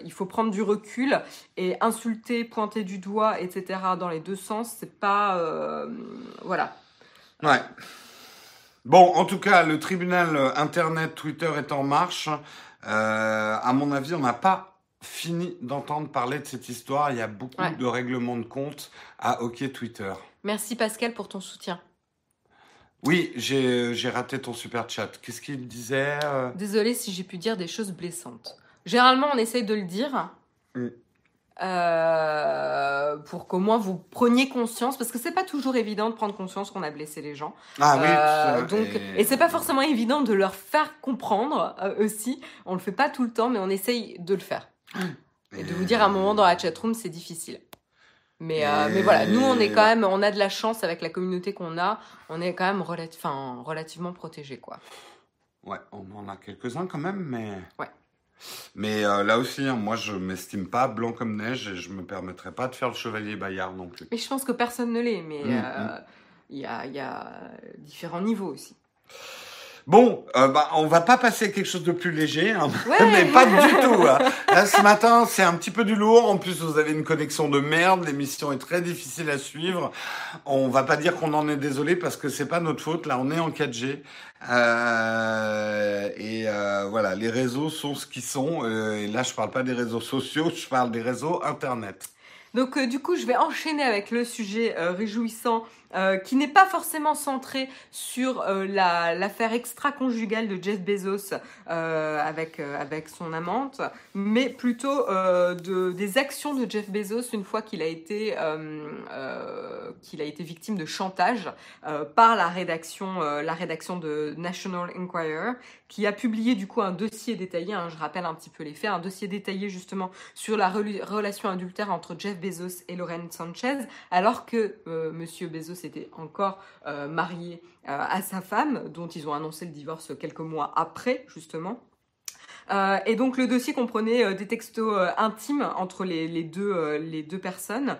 il faut prendre du recul et insulter, pointer du doigt, etc. dans les deux sens, c'est pas voilà. Ouais. Bon, en tout cas, le tribunal Internet Twitter est en marche. Euh, à mon avis, on n'a pas fini d'entendre parler de cette histoire. Il y a beaucoup de règlements de compte à OK Twitter. Merci Pascal pour ton soutien. Oui, j'ai raté ton super chat. Qu'est-ce qu'il disait euh? Désolée si j'ai pu dire des choses blessantes. Généralement, on essaye de le dire. Mm. Euh, pour qu'au moins vous preniez conscience, parce que c'est pas toujours évident de prendre conscience qu'on a blessé les gens. Ah oui. Euh, donc, et, c'est pas forcément évident de leur faire comprendre euh, aussi. On le fait pas tout le temps, mais on essaye de le faire. Et, de vous dire à un moment dans la chatroom, c'est difficile. Mais, mais voilà, nous on est quand même, on a de la chance avec la communauté qu'on a, on est quand même relativement protégés quoi. Ouais, on en a quelques-uns quand même, mais. Ouais. Mais euh, là aussi, hein, moi, je m'estime pas blanc comme neige et je me permettrai pas de faire le chevalier Bayard non plus. Mais je pense que personne ne l'est, mais mm, euh, mm. il y, a, y, a, différents niveaux aussi. Bon, euh, bah, on va pas passer à quelque chose de plus léger, hein, mais pas du tout. Hein. Là, ce matin, c'est un petit peu du lourd. En plus, vous avez une connexion de merde. L'émission est très difficile à suivre. On va pas dire qu'on en est désolé parce que c'est pas notre faute. Là, on est en 4G. Euh, et euh, voilà, les réseaux sont ce qu'ils sont. Euh, et là, je parle pas des réseaux sociaux, je parle des réseaux Internet. Donc, du coup, je vais enchaîner avec le sujet réjouissant euh, qui n'est pas forcément centré sur euh, l'affaire extra-conjugale de Jeff Bezos euh, avec, avec son amante, mais plutôt de, des actions de Jeff Bezos une fois qu'il a, été qu'il a été victime de chantage par la rédaction, la rédaction de National Enquirer, qui a publié du coup un dossier détaillé, hein, je rappelle un petit peu les faits, un dossier détaillé justement sur la relation adultère entre Jeff Bezos et Lauren Sanchez, alors que Monsieur Bezos était encore euh, marié euh, à sa femme, dont ils ont annoncé le divorce quelques mois après, justement. Euh, et donc le dossier comprenait euh, des textos euh, intimes entre les, deux, les deux personnes.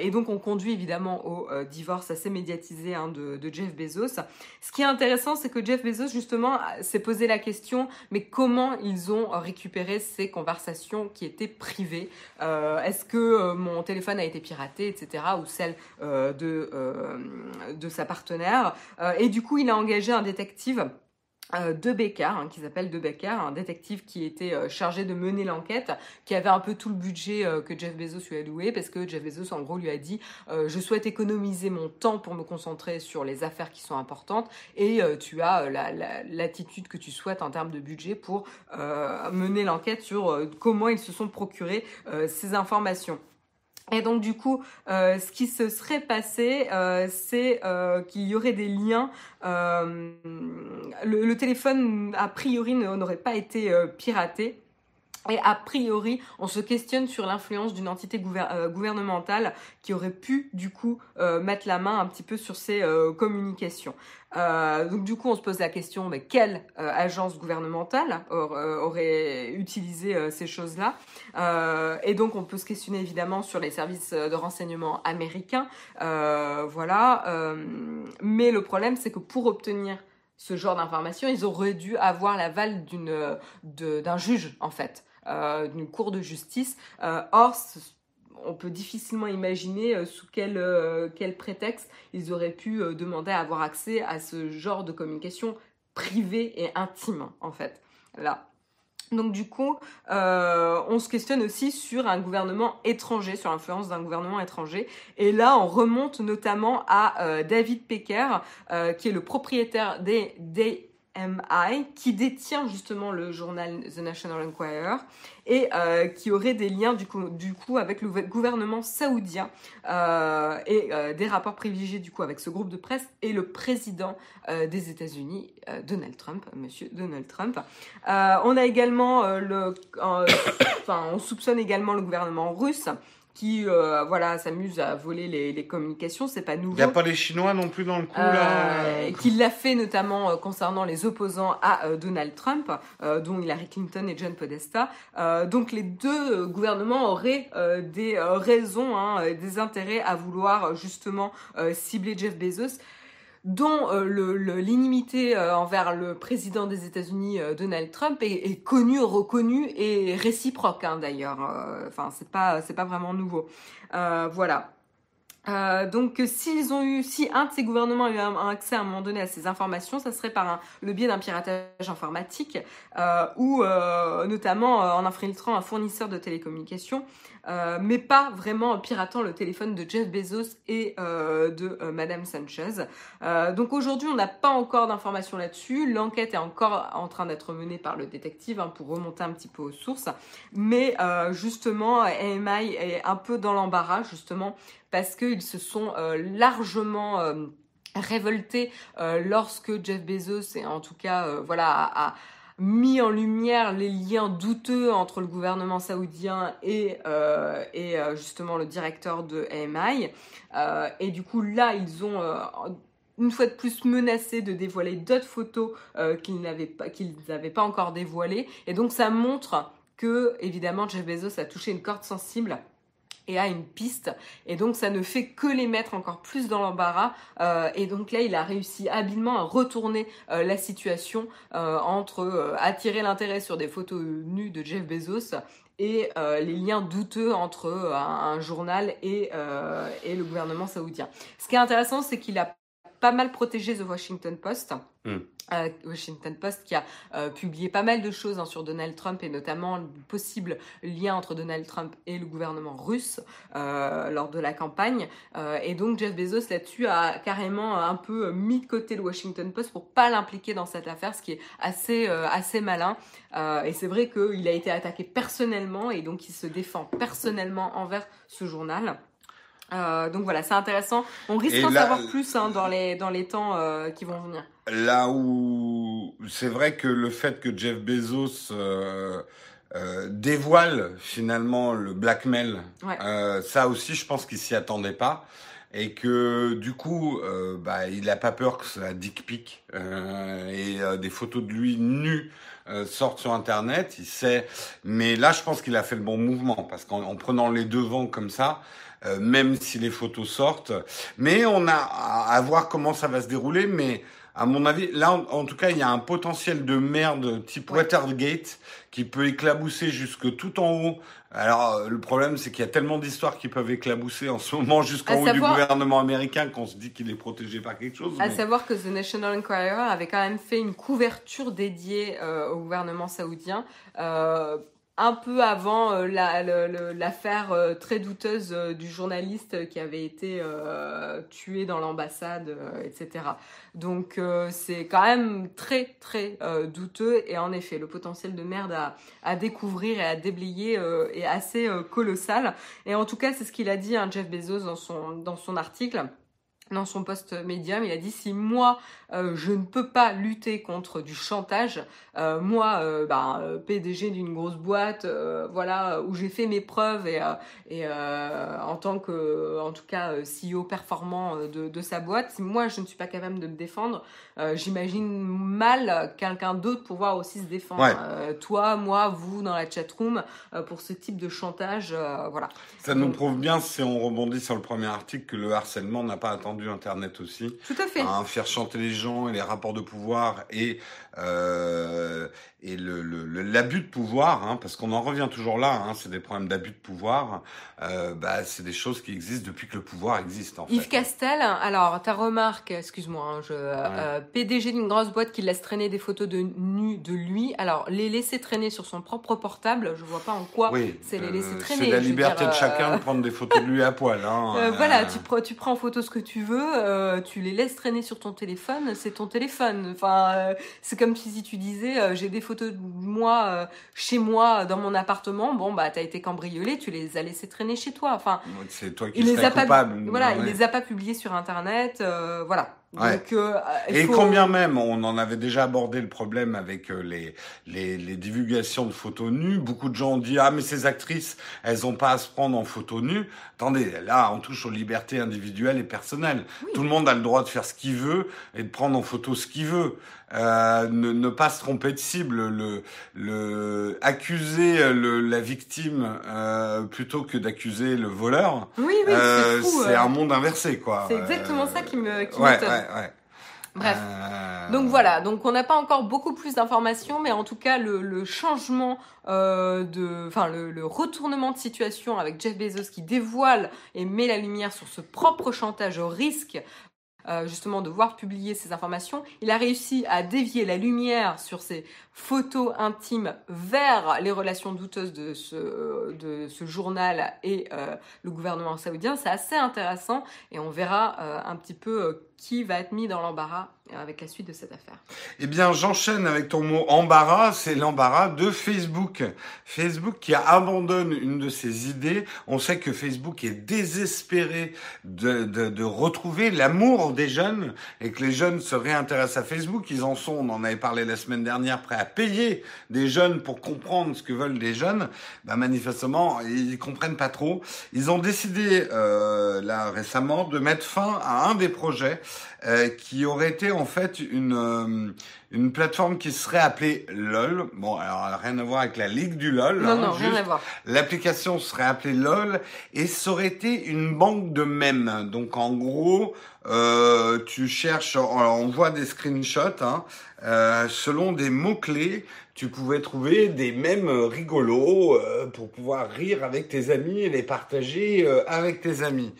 et donc on conduit évidemment au divorce assez médiatisé hein, de, de, Jeff Bezos. Ce qui est intéressant, c'est que Jeff Bezos justement s'est posé la question, mais comment ils ont récupéré ces conversations qui étaient privées? Est-ce que mon téléphone a été piraté, etc. ou celle de, de sa partenaire? Et du coup, il a engagé un détective euh, de Becker, hein, qui s'appelle De Becker, un détective qui était euh, chargé de mener l'enquête, qui avait un peu tout le budget euh, que Jeff Bezos lui a loué, parce que Jeff Bezos, en gros, lui a dit Je souhaite économiser mon temps pour me concentrer sur les affaires qui sont importantes, et tu as l'attitude que tu souhaites en termes de budget pour mener l'enquête sur comment ils se sont procurés ces informations. Et donc du coup, euh, ce qui se serait passé, euh, c'est euh, qu'il y aurait des liens. Le, le, téléphone, a priori, n'aurait pas été piraté. Et a priori, on se questionne sur l'influence d'une entité euh, gouvernementale qui aurait pu, du coup, euh, mettre la main un petit peu sur ces euh, communications. donc, du coup, on se pose la question, mais quelle agence gouvernementale aurait utilisé ces choses-là? Et donc, on peut se questionner évidemment sur les services de renseignement américains. voilà. mais le problème, c'est que pour obtenir ce genre d'informations, ils auraient dû avoir l'aval d'un juge, en fait. Euh, d'une cour de justice. Euh, or, on peut difficilement imaginer euh, sous quel, quel prétexte ils auraient pu demander à avoir accès à ce genre de communication privée et intime, en fait. Là. Donc du coup, on se questionne aussi sur un gouvernement étranger, sur l'influence d'un gouvernement étranger. Et là, on remonte notamment à David Pecker, qui est le propriétaire des, des MI, qui détient justement le journal The National Enquirer et euh, qui aurait des liens du coup, avec le gouvernement saoudien euh, et euh, des rapports privilégiés du coup avec ce groupe de presse et le président des États-Unis, Donald Trump, Monsieur Donald Trump. on a également le, enfin, on soupçonne également le gouvernement russe qui euh, voilà s'amuse à voler les, les communications, c'est pas nouveau. Il n'y a pas les Chinois non plus dans le coup là. Euh, qui l'a fait notamment euh, concernant les opposants à Donald Trump, dont Hillary Clinton et John Podesta. donc les deux gouvernements auraient des raisons, hein, des intérêts à vouloir justement cibler Jeff Bezos dont euh, l'inimité euh, envers le président des États-Unis euh, Donald Trump est, est, connue, reconnue et réciproque hein, d'ailleurs. Enfin, c'est pas pas vraiment nouveau. voilà. Donc, s'ils ont eu, si un de ces gouvernements a eu un, accès à un moment donné à ces informations, ça serait par le biais d'un piratage informatique ou notamment en infiltrant un fournisseur de télécommunications, mais pas vraiment en piratant le téléphone de Jeff Bezos et de Madame Sanchez. donc aujourd'hui, on n'a pas encore d'informations là-dessus. L'enquête est encore en train d'être menée par le détective hein, pour remonter un petit peu aux sources, mais justement, AMI est un peu dans l'embarras justement parce qu'ils se sont euh, largement euh, révoltés euh, lorsque Jeff Bezos, et en tout cas, voilà, a, mis en lumière les liens douteux entre le gouvernement saoudien et, et justement le directeur de AMI. et du coup, là, ils ont une fois de plus menacé de dévoiler d'autres photos qu'ils n'avaient pas, qu'ils pas encore dévoilées. Et donc, ça montre que, évidemment, Jeff Bezos a touché une corde sensible et a une piste. Et donc ça ne fait que les mettre encore plus dans l'embarras. Euh, et donc là, il a réussi habilement à retourner euh, la situation euh, entre attirer l'intérêt sur des photos nues de Jeff Bezos et les liens douteux entre un, journal et, et le gouvernement saoudien. Ce qui est intéressant, c'est qu'il a pas mal protégé The Washington Post. Hmm. Euh, Washington Post qui a euh, publié pas mal de choses hein, sur Donald Trump et notamment le possible lien entre Donald Trump et le gouvernement russe euh, lors de la campagne. et donc Jeff Bezos là-dessus a carrément un peu mis de côté le Washington Post pour pas l'impliquer dans cette affaire, ce qui est assez assez malin. et c'est vrai qu'il a été attaqué personnellement et donc il se défend personnellement envers ce journal. Euh, donc voilà, c'est intéressant. On risque d'en savoir plus hein, dans les dans les temps euh, qui vont venir. Là où c'est vrai que le fait que Jeff Bezos euh, dévoile finalement le blackmail, ça aussi, je pense qu'il s'y attendait pas et que du coup, bah, il a pas peur que ça dick pic et des photos de lui nu sortent sur Internet. Il sait, mais là, je pense qu'il a fait le bon mouvement parce qu'en prenant les devants comme ça. Euh, même si les photos sortent. Mais on a à voir comment ça va se dérouler. Mais à mon avis, là, en, tout cas, il y a un potentiel de merde type Watergate qui peut éclabousser jusque tout en haut. Alors, euh, le problème, c'est qu'il y a tellement d'histoires qui peuvent éclabousser en ce moment jusqu'en haut du gouvernement américain qu'on se dit qu'il est protégé par quelque chose. À savoir que The National Enquirer avait quand même fait une couverture dédiée euh, au gouvernement saoudien un peu avant euh, l'affaire euh, très douteuse euh, du journaliste qui avait été tué dans l'ambassade, etc. Donc c'est quand même très très douteux et en effet le potentiel de merde à, découvrir et à déblayer est assez colossal. Et en tout cas c'est ce qu'il a dit hein, Jeff Bezos dans son, dans son article dans son post médium, il a dit si moi euh, je ne peux pas lutter contre du chantage, euh, moi euh, bah, PDG d'une grosse boîte, voilà où j'ai fait mes preuves et, et en tant que en tout cas CEO performant de, de, sa boîte, si moi je ne suis pas capable de me défendre, j'imagine mal quelqu'un d'autre pouvoir aussi se défendre. toi, moi, vous dans la chat room pour ce type de chantage, voilà. Ça nous prouve bien si on rebondit sur le premier article que le harcèlement n'a pas attendu Internet aussi. Tout à fait. Hein, faire chanter les gens et les rapports de pouvoir et euh, et le, l'abus de pouvoir, hein, parce qu'on en revient toujours là, hein, c'est des problèmes d'abus de pouvoir, euh, bah, c'est des choses qui existent depuis que le pouvoir existe. En Yves Castel, alors ta remarque, excuse-moi, hein, je, euh, PDG d'une grosse boîte qui laisse traîner des photos de nu de lui, alors les laisser traîner sur son propre portable, je vois pas en quoi c'est les laisser traîner. C'est la liberté de chacun de prendre des photos de lui à poil. Voilà, tu, tu prends en photo ce que tu veux, tu les laisses traîner sur ton téléphone, c'est ton téléphone. Enfin, c'est comme si tu disais, j'ai des photos de moi euh, chez moi dans mon appartement, bon bah t'as été cambriolé, tu les as laissés traîner chez toi. Enfin, c'est toi qui les a coupable. Pas, voilà, il les a pas publiés sur internet, euh, voilà. Donc, euh, et combien même, on en avait déjà abordé le problème avec les, les, les divulgations de photos nues. Beaucoup de gens ont dit ah mais ces actrices, elles ont pas à se prendre en photo nue. Attendez, là on touche aux libertés individuelles et personnelles. Tout le monde a le droit de faire ce qu'il veut et de prendre en photo ce qu'il veut. Euh, ne, ne, pas se tromper de cible, le, le accuser le, la victime euh, plutôt que d'accuser le voleur. Oui, oui, euh, c'est un monde inversé, quoi. C'est exactement ça qui me qui ouais, ouais, ouais. Bref. Donc voilà, donc on n'a pas encore beaucoup plus d'informations, mais en tout cas le, le changement euh, de, enfin le, le, retournement de situation avec Jeff Bezos qui dévoile et met la lumière sur ce propre chantage au risque euh, justement de voir publier ces informations. Il a réussi à dévier la lumière sur ces photos intimes vers les relations douteuses de ce, journal et euh, le gouvernement saoudien. C'est assez intéressant et on verra euh, un petit peu qui va être mis dans l'embarras avec la suite de cette affaire Eh bien, j'enchaîne avec ton mot embarras, c'est l'embarras de Facebook. Facebook qui abandonne une de ses idées. On sait que Facebook est désespéré de, de, retrouver l'amour des jeunes et que les jeunes se réintéressent à Facebook. Ils en sont, on en avait parlé la semaine dernière, prêts à payer des jeunes pour comprendre ce que veulent les jeunes. Bah, manifestement, ils comprennent pas trop. Ils ont décidé euh, là récemment de mettre fin à un des projets euh, qui aurait été en fait une euh, une plateforme qui serait appelée LOL. Bon, alors rien à voir avec la ligue du LOL. Non, hein, non, rien à voir. L'application serait appelée LOL et ça aurait été une banque de mèmes. Donc en gros, euh, tu cherches, on voit des screenshots, hein, euh, selon des mots-clés, tu pouvais trouver des mèmes rigolos euh, pour pouvoir rire avec tes amis et les partager euh, avec tes amis.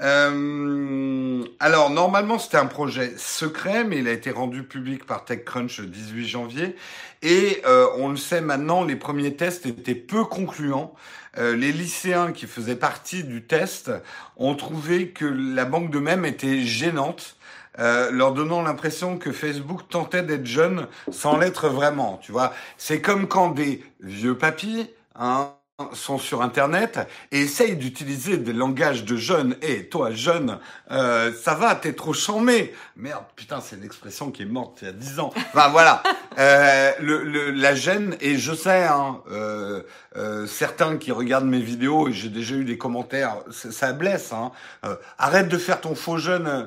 Euh, alors normalement c'était un projet secret, mais il a été rendu public par TechCrunch le 18 janvier. Et euh, on le sait maintenant, les premiers tests étaient peu concluants. Euh, les lycéens qui faisaient partie du test ont trouvé que la banque de mèmes était gênante. Euh, leur donnant l'impression que Facebook tentait d'être jeune sans l'être vraiment. Tu vois, c'est comme quand des vieux papis, hein, sont sur Internet et essayent d'utiliser des langages de jeunes. Et eh, toi, jeune, euh, ça va, t'es trop chambé. Merde, putain, c'est une expression qui est morte il y a dix ans. Enfin, voilà. Euh, le, la gêne, et je sais, hein, euh, euh, certains qui regardent mes vidéos, et j'ai déjà eu des commentaires, ça, blesse. Hein. Euh, arrête de faire ton faux jeune.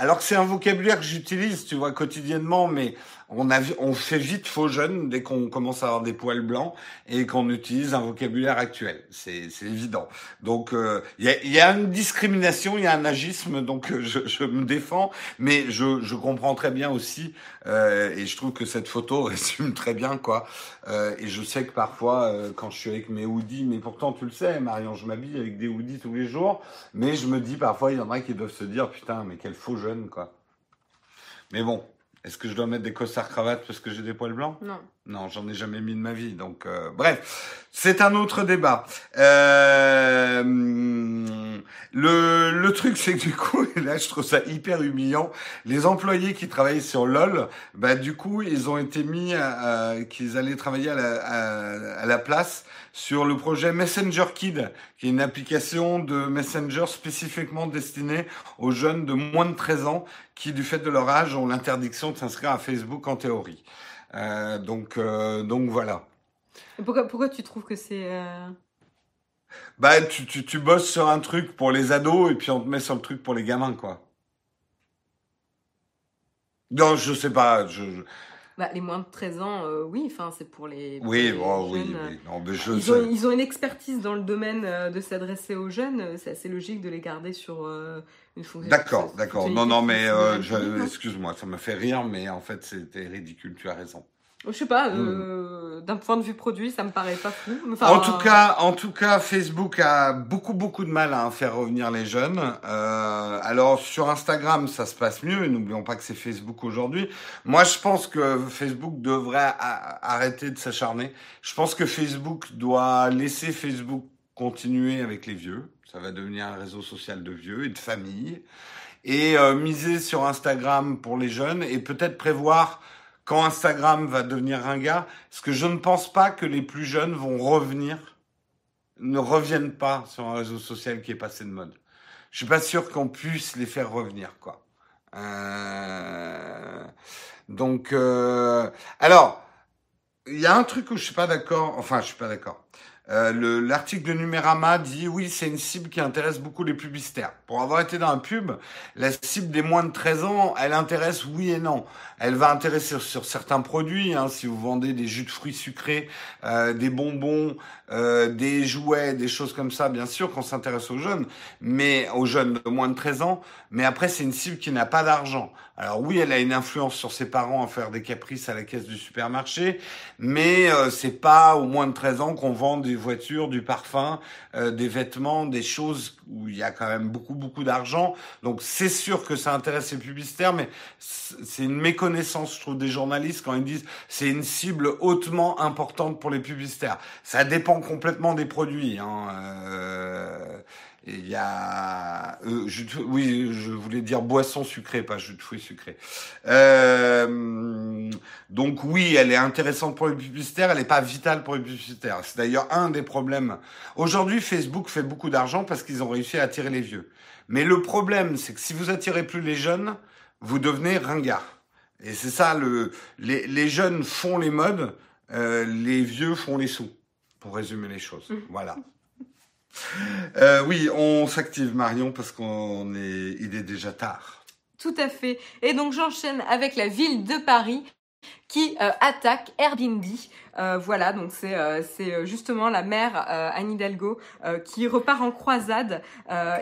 Alors que c'est un vocabulaire que j'utilise, tu vois, quotidiennement, mais on, a, on fait vite faux jeune dès qu'on commence à avoir des poils blancs et qu'on utilise un vocabulaire actuel. C'est évident. Donc euh, il y, a, y, a, une discrimination, il y a un agisme, donc euh, je, je me défends, mais je, je comprends très bien aussi, euh, et je trouve que cette photo résume très bien quoi. Euh, et je sais que parfois, euh, quand je suis avec mes hoodies, mais pourtant tu le sais, Marion, je m'habille avec des hoodies tous les jours, mais je me dis parfois, il y en a qui doivent se dire, putain, mais quel faux jeune Mais bon, Est-ce que je dois mettre des costards cravates parce que j'ai des poils blancs? Non. Non, j'en ai jamais mis de ma vie. Donc, euh, bref, c'est un autre débat. Euh, le, le truc, c'est que du coup, et là, je trouve ça hyper humiliant. Les employés qui travaillent sur LOL, bah, du coup, ils ont été mis à, qu'ils allaient travailler à la, à, à la place sur le projet Messenger Kid, qui est une application de Messenger spécifiquement destinée aux jeunes de moins de 13 ans qui, du fait de leur âge, ont l'interdiction de s'inscrire à Facebook en théorie. Euh, donc, euh, donc voilà. Et pourquoi, pourquoi tu trouves que c'est. euh, Bah, tu, tu, tu bosses sur un truc pour les ados et puis on te met sur le truc pour les gamins, quoi. Non, je sais pas. Je, je- bah, les moins de 13 ans, euh, oui, enfin, c'est pour les. pour Oui, les oui, jeunes, euh, oui. Non, mais je Ils ont, sais. ils ont une expertise dans le domaine euh, de s'adresser aux jeunes. euh, C'est assez logique de les garder sur euh, une fonction. D'accord, d'accord. Non, non, mais euh, excuse-moi, ça me fait rire, mais en fait, c'était ridicule. Tu as raison. Je sais pas, Hmm. euh, d'un point de vue produit, ça me paraît pas fou. Enfin, En tout cas, en tout cas, Facebook a beaucoup beaucoup de mal à faire revenir les jeunes. Euh, alors sur Instagram, ça se passe mieux. N'oublions pas que c'est Facebook aujourd'hui. Moi, je pense que Facebook devrait arrêter de s'acharner. Je pense que Facebook doit laisser Facebook continuer avec les vieux. Ça va devenir un réseau social de vieux et de familles. Et euh, miser sur Instagram pour les jeunes et peut-être prévoir quand Instagram va devenir ringard, parce que je ne pense pas que les plus jeunes vont revenir, ne reviennent pas sur un réseau social qui est passé de mode. Je suis pas sûr qu'on puisse les faire revenir, quoi. Euh, Donc, euh, alors, il y a un truc où je suis pas d'accord. Enfin, je suis pas d'accord. Euh, le- L'article de Numérama dit oui, c'est une cible qui intéresse beaucoup les publicitaires. Pour avoir été dans un pub, la cible des moins de 13 ans, elle intéresse oui et non. Elle va intéresser sur, sur certains produits. Hein, si vous vendez des jus de fruits sucrés, euh, des bonbons, euh, des jouets, des choses comme ça, bien sûr qu'on s'intéresse aux jeunes, mais aux jeunes de moins de 13 ans. Mais après, c'est une cible qui n'a pas d'argent. Alors oui, elle a une influence sur ses parents à faire des caprices à la caisse du supermarché, mais euh, c'est pas aux moins de 13 ans qu'on vend des voitures, du parfum, euh, des vêtements, des choses où il y a quand même beaucoup beaucoup d'argent. Donc c'est sûr que ça intéresse les publicitaires, mais c'est une méconnaissance, je trouve, des journalistes quand ils disent c'est une cible hautement importante pour les publicitaires. Ça dépend complètement des produits. Hein. Euh, Il y a, euh, jus de- oui, je voulais dire boisson sucrée, pas jus de fruits sucrés. Euh, donc oui, elle est intéressante pour les publicitaires, elle n'est pas vitale pour les publicitaires. C'est d'ailleurs un des problèmes. Aujourd'hui, Facebook fait beaucoup d'argent parce qu'ils ont réussi à attirer les vieux. Mais le problème, c'est que si vous attirez plus les jeunes, vous devenez ringard. Et c'est ça, le, les, les jeunes font les modes, euh, les vieux font les sous, pour résumer les choses. Voilà. Euh, oui, on s'active Marion parce qu'on est, il est déjà tard. Tout à fait. Et donc j'enchaîne avec la ville de Paris qui euh, attaque Airbnb. Euh, voilà, donc c'est euh, c'est euh, justement la maire euh, Anne Hidalgo euh, qui repart en croisade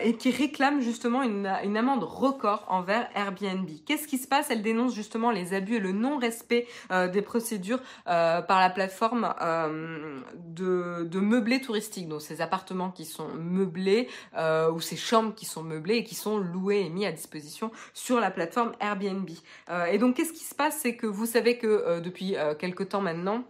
et qui réclame justement une, une amende record envers Airbnb. Qu'est-ce qui se passe? Elle dénonce justement les abus et le non-respect des procédures par la plateforme de, de meublés touristiques, donc ces appartements qui sont meublés ou ces chambres qui sont meublées et qui sont louées et mis à disposition sur la plateforme Airbnb. Et donc, qu'est-ce qui se passe? C'est que vous savez que euh, depuis euh, quelque temps maintenant,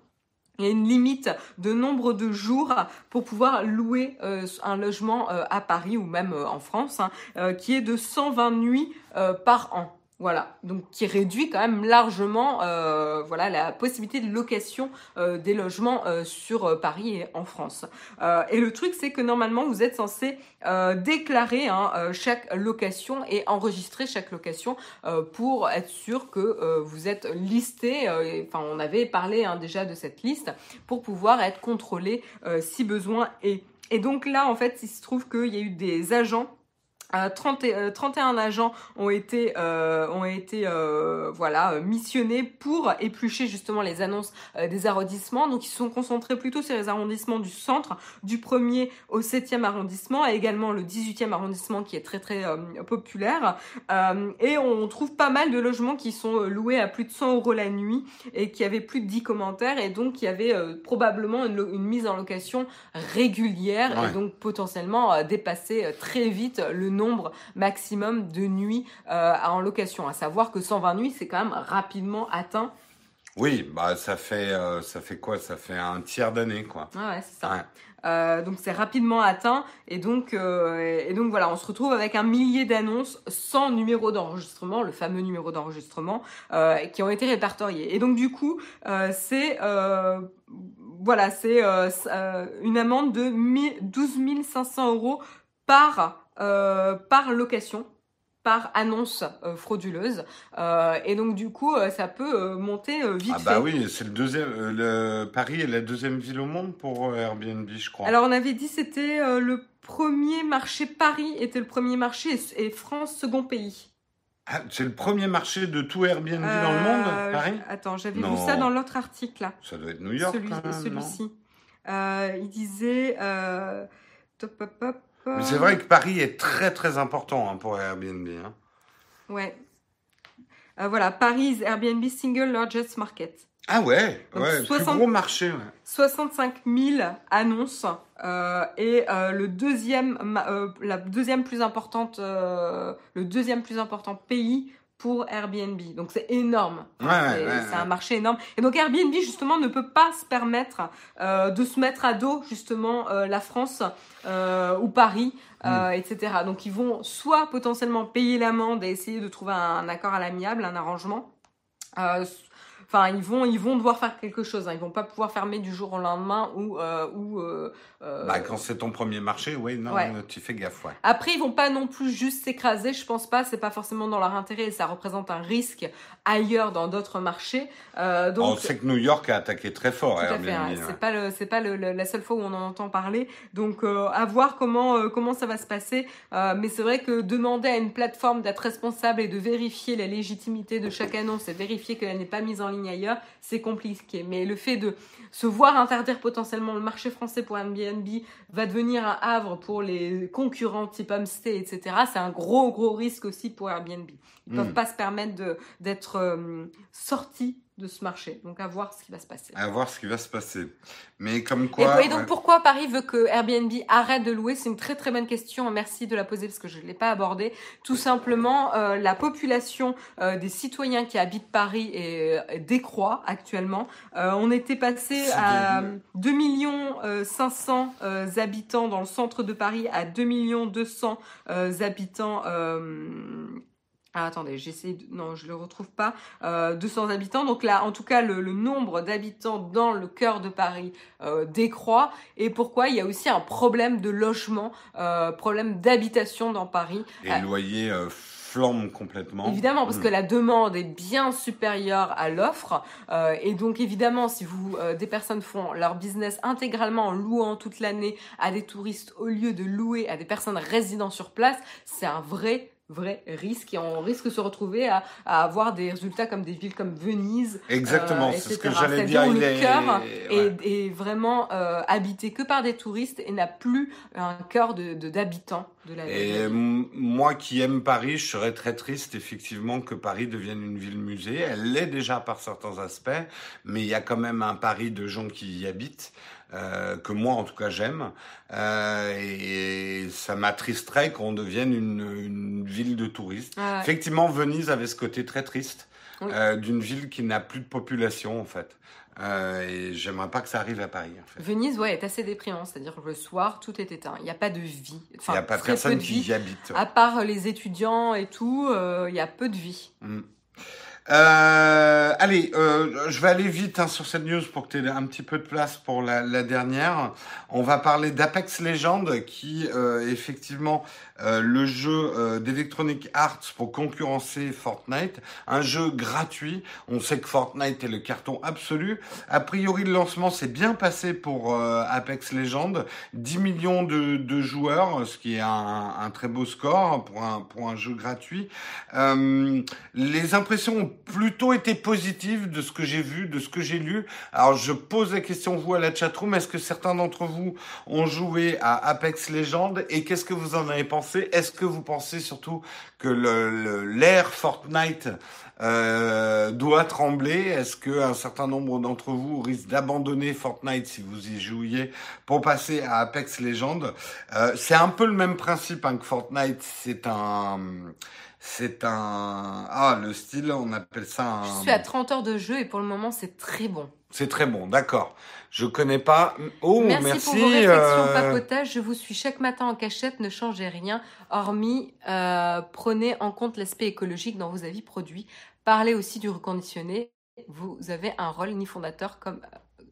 il y a une limite de nombre de jours pour pouvoir louer euh, un logement à Paris ou même en France, hein, qui est de 120 nuits par an. Voilà, donc qui réduit quand même largement euh, voilà la possibilité de location euh, des logements euh, sur euh, Paris et en France. Euh, et le truc c'est que normalement vous êtes censé euh, déclarer hein, chaque location et enregistrer chaque location pour être sûr que vous êtes listé. Enfin, on avait parlé hein, déjà de cette liste pour pouvoir être contrôlé si besoin est. Et donc là, en fait, il se trouve qu'il y a eu des agents. Euh, 30 et- euh, 31 agents ont été euh, ont été euh, voilà euh, missionnés pour éplucher justement les annonces euh, des arrondissements donc ils se sont concentrés plutôt sur les arrondissements du centre du 1er au 7e arrondissement et également le 18e arrondissement qui est très très euh, populaire euh, et on trouve pas mal de logements qui sont euh, loués à plus de 100 euros la nuit et qui avaient plus de 10 commentaires et donc qui avaient euh, probablement une, mise en location régulière Ouais. et donc potentiellement euh, dépasser euh, très vite le nombre maximum de nuits en location. À savoir que 120 nuits, c'est quand même rapidement atteint. Oui, bah ça fait ça fait quoi? Ça fait un tiers d'année quoi. Ah ouais, c'est ça. Euh, donc c'est rapidement atteint et donc euh, et donc voilà on se retrouve avec un millier d'annonces sans numéro d'enregistrement le fameux numéro d'enregistrement euh, qui ont été répertoriés et donc du coup euh, c'est euh, voilà c'est une amende de 12 500 euros par par location par annonce euh, frauduleuse. Euh, et donc du coup, euh, ça peut monter vite. Ah bah oui, c'est le deuxième. le Paris est la deuxième ville au monde pour Airbnb, je crois. Alors on avait dit c'était le premier marché. Paris était le premier marché et, France second pays. Ah, c'est le premier marché de tout Airbnb dans le monde, Paris? Attends, j'avais vu ça dans l'autre article là. Ça doit être New York. Celui-ci. il disait. top, top, top, mais c'est vrai que Paris est très très important hein, pour Airbnb. Hein. Ouais. Euh, voilà, Paris Airbnb single largest market. Ah ouais, ouais, plus gros marché. Ouais. 65 000 annonces euh, et euh, le deuxième, la deuxième plus importante, le deuxième plus important pays pour Airbnb. Donc c'est énorme. c'est un marché énorme. Et donc Airbnb justement ne peut pas se permettre euh, de se mettre à dos justement euh, la France euh, ou Paris, mm. etc. Donc ils vont soit potentiellement payer l'amende et essayer de trouver un, un accord à l'amiable, un arrangement, Enfin, ils vont, ils vont devoir faire quelque chose. Hein. Ils vont pas pouvoir fermer du jour au lendemain ou euh, ou. Euh, euh, bah, quand c'est ton premier marché, oui, non, tu fais gaffe, ouais. Après, ils vont pas non plus juste s'écraser. Je pense pas. C'est pas forcément dans leur intérêt. Et ça représente un risque ailleurs dans d'autres marchés. donc. On sait que New York a attaqué très fort. Tout à fait. Hein. C'est pas le, c'est pas le, la seule fois où on en entend parler. Donc, à voir comment comment ça va se passer. mais c'est vrai que demander à une plateforme d'être responsable et de vérifier la légitimité de chaque annonce et vérifier qu'elle n'est pas mise en ligne ailleurs, c'est compliqué. Mais le fait de se voir interdire potentiellement le marché français pour Airbnb va devenir un havre pour les concurrents type Homestay, etc. C'est un gros, gros risque aussi pour Airbnb. Ils ne peuvent hmm. pas se permettre d'être euh, sortis de ce marché. Donc à voir ce qui va se passer. À voir ce qui va se passer. Mais comme quoi. Et, donc pourquoi Paris veut que Airbnb arrête de louer? C'est une très très bonne question. Merci de la poser parce que je ne l'ai pas abordée. Tout simplement, euh, la population euh, des citoyens qui habitent Paris est, décroît actuellement. Euh, on était passé à 2 millions 500 habitants dans le centre de Paris à 2 millions 200 habitants ah, attendez, j'essaie de... Non, je le retrouve pas. Euh, 200 habitants. Donc là, en tout cas, le, nombre d'habitants dans le cœur de Paris euh, décroît. Et pourquoi? Il y a aussi un problème de logement, euh, problème d'habitation dans Paris. Et le loyer euh, flambe complètement. Évidemment, parce mm. que la demande est bien supérieure à l'offre. Euh, et donc, évidemment, si vous des personnes font leur business intégralement en louant toute l'année à des touristes au lieu de louer à des personnes résidant sur place, c'est un vrai vrai risque et on risque de se retrouver à, à, avoir des résultats comme des villes comme Venise. Exactement, euh, c'est ce que j'allais dire. Où le cœur est, vraiment euh, habité que par des touristes et n'a plus un cœur de d'habitants de, la ville. Et moi qui aime Paris, je serais très triste effectivement que Paris devienne une ville musée. Elle l'est déjà par certains aspects, mais il y a quand même un Paris de gens qui y habitent. Euh, que moi en tout cas j'aime. Euh, et, ça m'attristerait qu'on devienne une, une, ville de touristes. Ah Effectivement, Venise avait ce côté très triste euh, d'une ville qui n'a plus de population en fait. Euh, et j'aimerais pas que ça arrive à Paris. En fait. Venise, ouais, est assez déprimant. C'est-à-dire que le soir, tout est éteint. Il n'y a pas de vie. il n'y a pas de personne qui y habite. À part les étudiants et tout, euh, il y a peu de vie. Mm. Euh, allez, euh, je vais aller vite hein, sur cette news pour que tu aies un petit peu de place pour la, la dernière. On va parler d'Apex Legends qui, euh, effectivement, euh, le jeu euh, d'Electronic Arts pour concurrencer Fortnite, un jeu gratuit. On sait que Fortnite est le carton absolu. A priori, le lancement s'est bien passé pour euh, Apex Legends, 10 millions de, de, joueurs, ce qui est un, un, très beau score pour un, pour un jeu gratuit. les impressions ont plutôt été positives de ce que j'ai vu, de ce que j'ai lu. Alors, je pose la question vous à la chatroom, est-ce que certains d'entre vous ont joué à Apex Legends et qu'est-ce que vous en avez pensé est-ce que vous pensez surtout que l'ère Fortnite euh, doit trembler? Est-ce que un certain nombre d'entre vous risquent d'abandonner Fortnite si vous y jouiez pour passer à Apex Legends? Euh, C'est un peu le même principe hein, que Fortnite. C'est un c'est un ah le style on appelle ça un... Je suis à 30 heures de jeu et pour le moment c'est très bon. C'est très bon, d'accord. Je connais pas. Oh, merci, merci. pour vos réflexions, euh... papotage. Je vous suis chaque matin en cachette. Ne changez rien, hormis euh, prenez en compte l'aspect écologique dans vos avis produits. Parlez aussi du reconditionné. Vous avez un rôle ni fondateur comme euh,